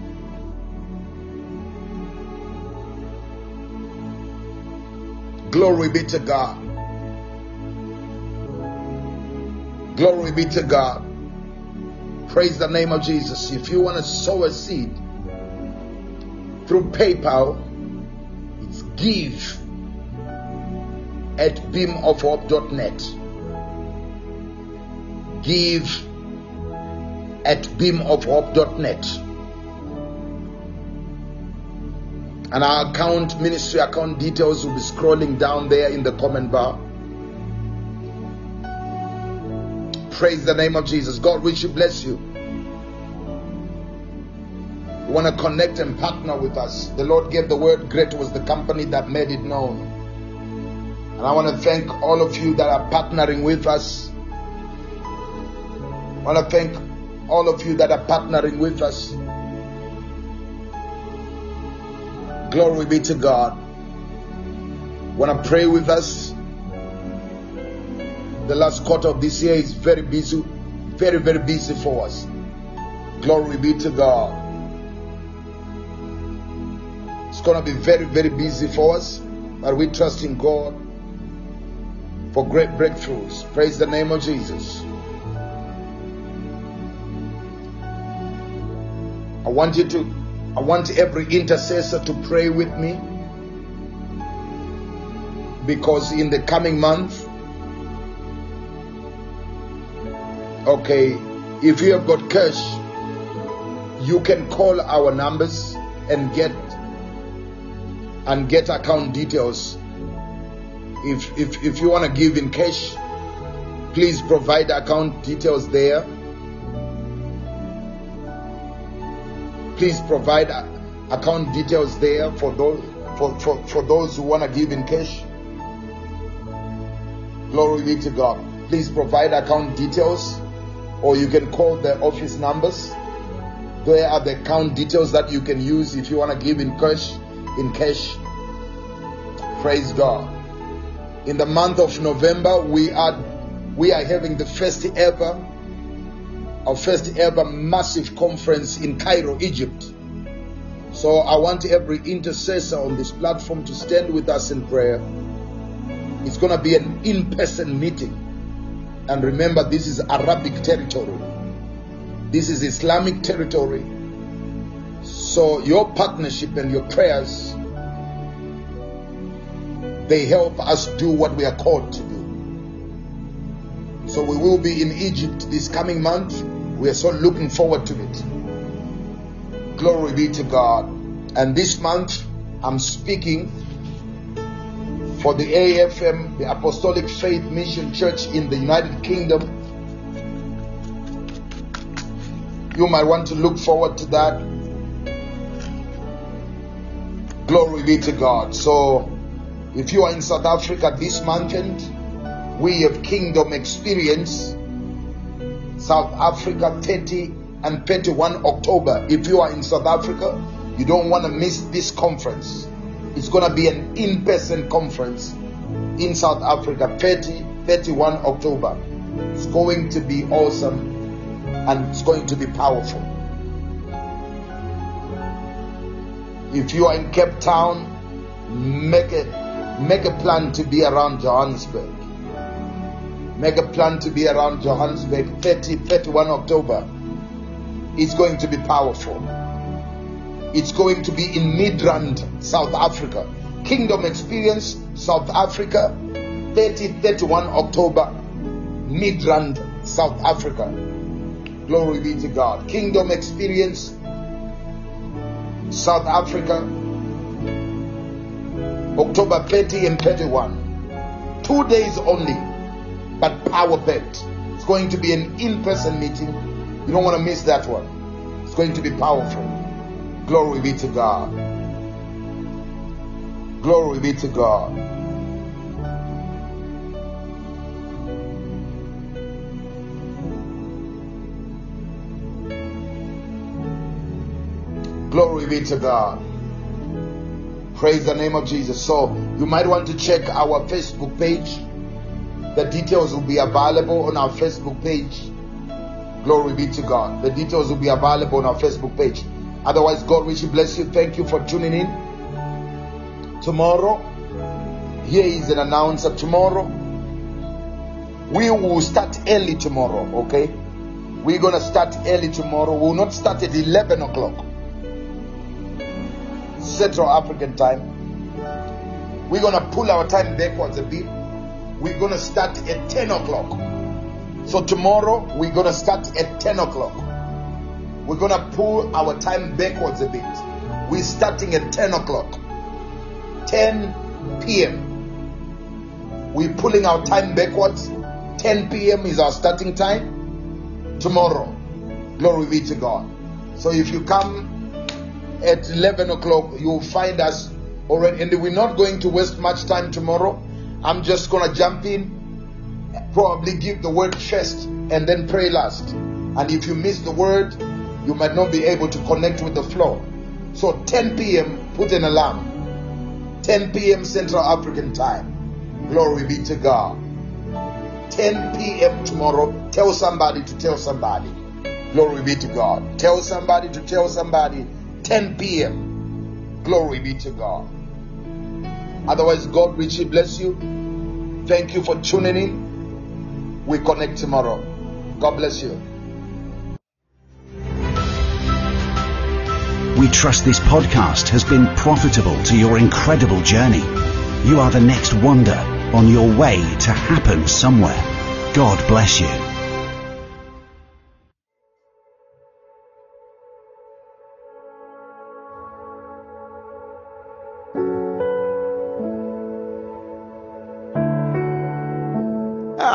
Glory be to God. Glory be to God. Praise the name of Jesus. If you want to sow a seed through PayPal, it's give at beamofhope.net. Give at beamofhope.net. And our account, ministry account details will be scrolling down there in the comment bar. Praise the name of Jesus. God richly bless you. You want to connect and partner with us. The Lord gave the word, great was the company that made it known. And I want to thank all of you that are partnering with us. I want to thank all of you that are partnering with us. Glory be to God. Want to pray with us? The last quarter of this year is very busy, very, very busy for us. Glory be to God. It's going to be very, very busy for us, but we trust in God for great breakthroughs. Praise the name of Jesus. I want you to, I want every intercessor to pray with me because in the coming month, okay, if you have got cash, you can call our numbers and get and get account details. If if if you want to give in cash, please provide account details there. Please provide uh, account details there for those for, for, for those who want to give in cash. Glory be to god. Please provide account details or you can call the office numbers. There are the account details that you can use if you want to give in cash in cash? Praise god. In the month of november we are we are having the first ever our first ever massive conference in Cairo, Egypt. So I want every intercessor on this platform to stand with us in prayer. It's going to be an in person meeting. And remember, this is Arabic territory, this is Islamic territory. So your partnership and your prayers they help us do what we are called to do. So we will be in Egypt this coming month. We are so looking forward to it. Glory be to God. And this month, I'm speaking for the AFM, the Apostolic Faith Mission Church in the United Kingdom. You might want to look forward to that. Glory be to God. So, if you are in South Africa this month, we have Kingdom Experience South Africa 30 and 31 October. If you are in South Africa, you don't want to miss this conference. It's going to be an in person conference in South Africa 30 31 October. It's going to be awesome and it's going to be powerful. If you are in Cape Town, make it make a plan to be around Johannesburg. Make a plan to be around Johannesburg 30, 31 October. It's going to be powerful. It's going to be in Midrand, South Africa. Kingdom Experience, South Africa, 30, 31 October, Midrand, South Africa. Glory be to God. Kingdom Experience, South Africa, October 30 and 31. Two days only, but power packed. It's going to be an in person meeting. You don't want to miss that one. It's going to be powerful. Glory be to God. Glory be to God. Glory be to God. Praise the name of Jesus. So you might want to check our Facebook page. The details will be available on our Facebook page. Glory be to God. The details will be available on our Facebook page. Otherwise, God richly bless you. Thank you for tuning in. Tomorrow, here is an announcer. Tomorrow, we will start early tomorrow, okay? We're to start early tomorrow. We will not start at 11 o'clock. Central African time. We're to pull our time backwards a bit. We're going to start at 10 o'clock. So tomorrow, we're going to start at 10 o'clock. We're going to pull our time backwards a bit. We're starting at 10 o'clock. 10 p.m. We're pulling our time backwards. 10 p.m. is our starting time. Tomorrow. Glory be to God. So if you come at 11 o'clock, you'll find us already. And we're not going to waste much time tomorrow. I'm just to jump in, probably give the word first, and then pray last. And if you miss the word, you might not be able to connect with the flow. So 10 p.m., put an alarm. 10 p.m. Central African time. Glory be to God. 10 p.m. tomorrow. Tell somebody to tell somebody. Glory be to God. Tell somebody to tell somebody 10 p.m. Glory be to God. Otherwise, God richly bless you. Thank you for tuning in. We connect tomorrow. God bless you. We trust this podcast has been profitable to your incredible journey. You are the next wonder on your way to happen somewhere. God bless you.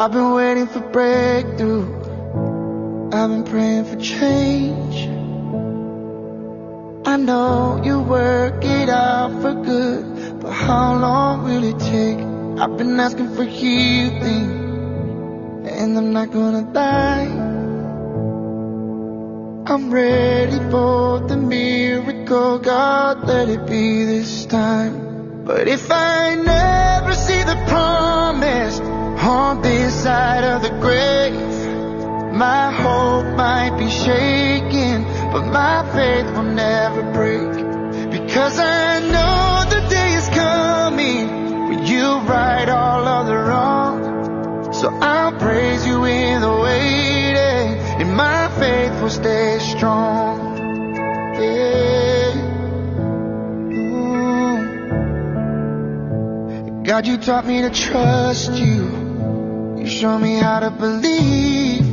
I've been waiting for breakthrough. I've been praying for change. I know you work it out for good, but how long will it take? I've been asking for healing, and I'm not gonna die. I'm ready for the miracle, God, let it be this time. But if I never see the promise on this side of the grave, my hope might be shaken, but my faith will never break. Because I know the day is coming when you right all of the wrong. So I'll praise you in the waiting, and my faith will stay strong. Yeah. God, you taught me to trust you. Show me how to believe.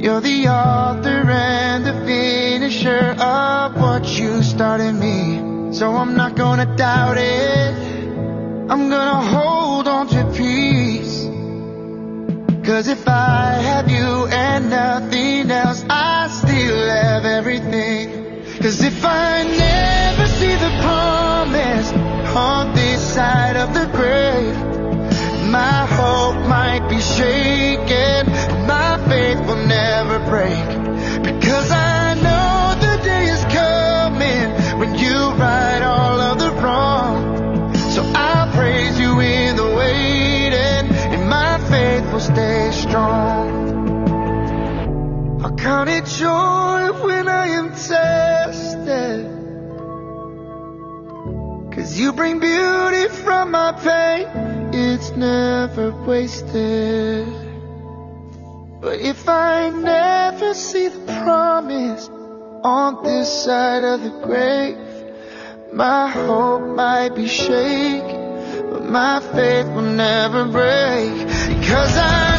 You're the author and the finisher of what you started me. So I'm not gonna doubt it. I'm gonna hold on to peace. Cause if I have you and nothing else, I still have everything. Cause if I never see the promise on this side of the grave, my hope might be shaken, but my faith will never break. Because I know the day is coming when you right all of the wrong. So I'll praise you in the waiting, and my faith will stay strong. I'll count it joy when I am tested. Cause you bring beauty from my pain, it's never wasted. But if I never see the promise on this side of the grave, my hope might be shaken, but my faith will never break. Because I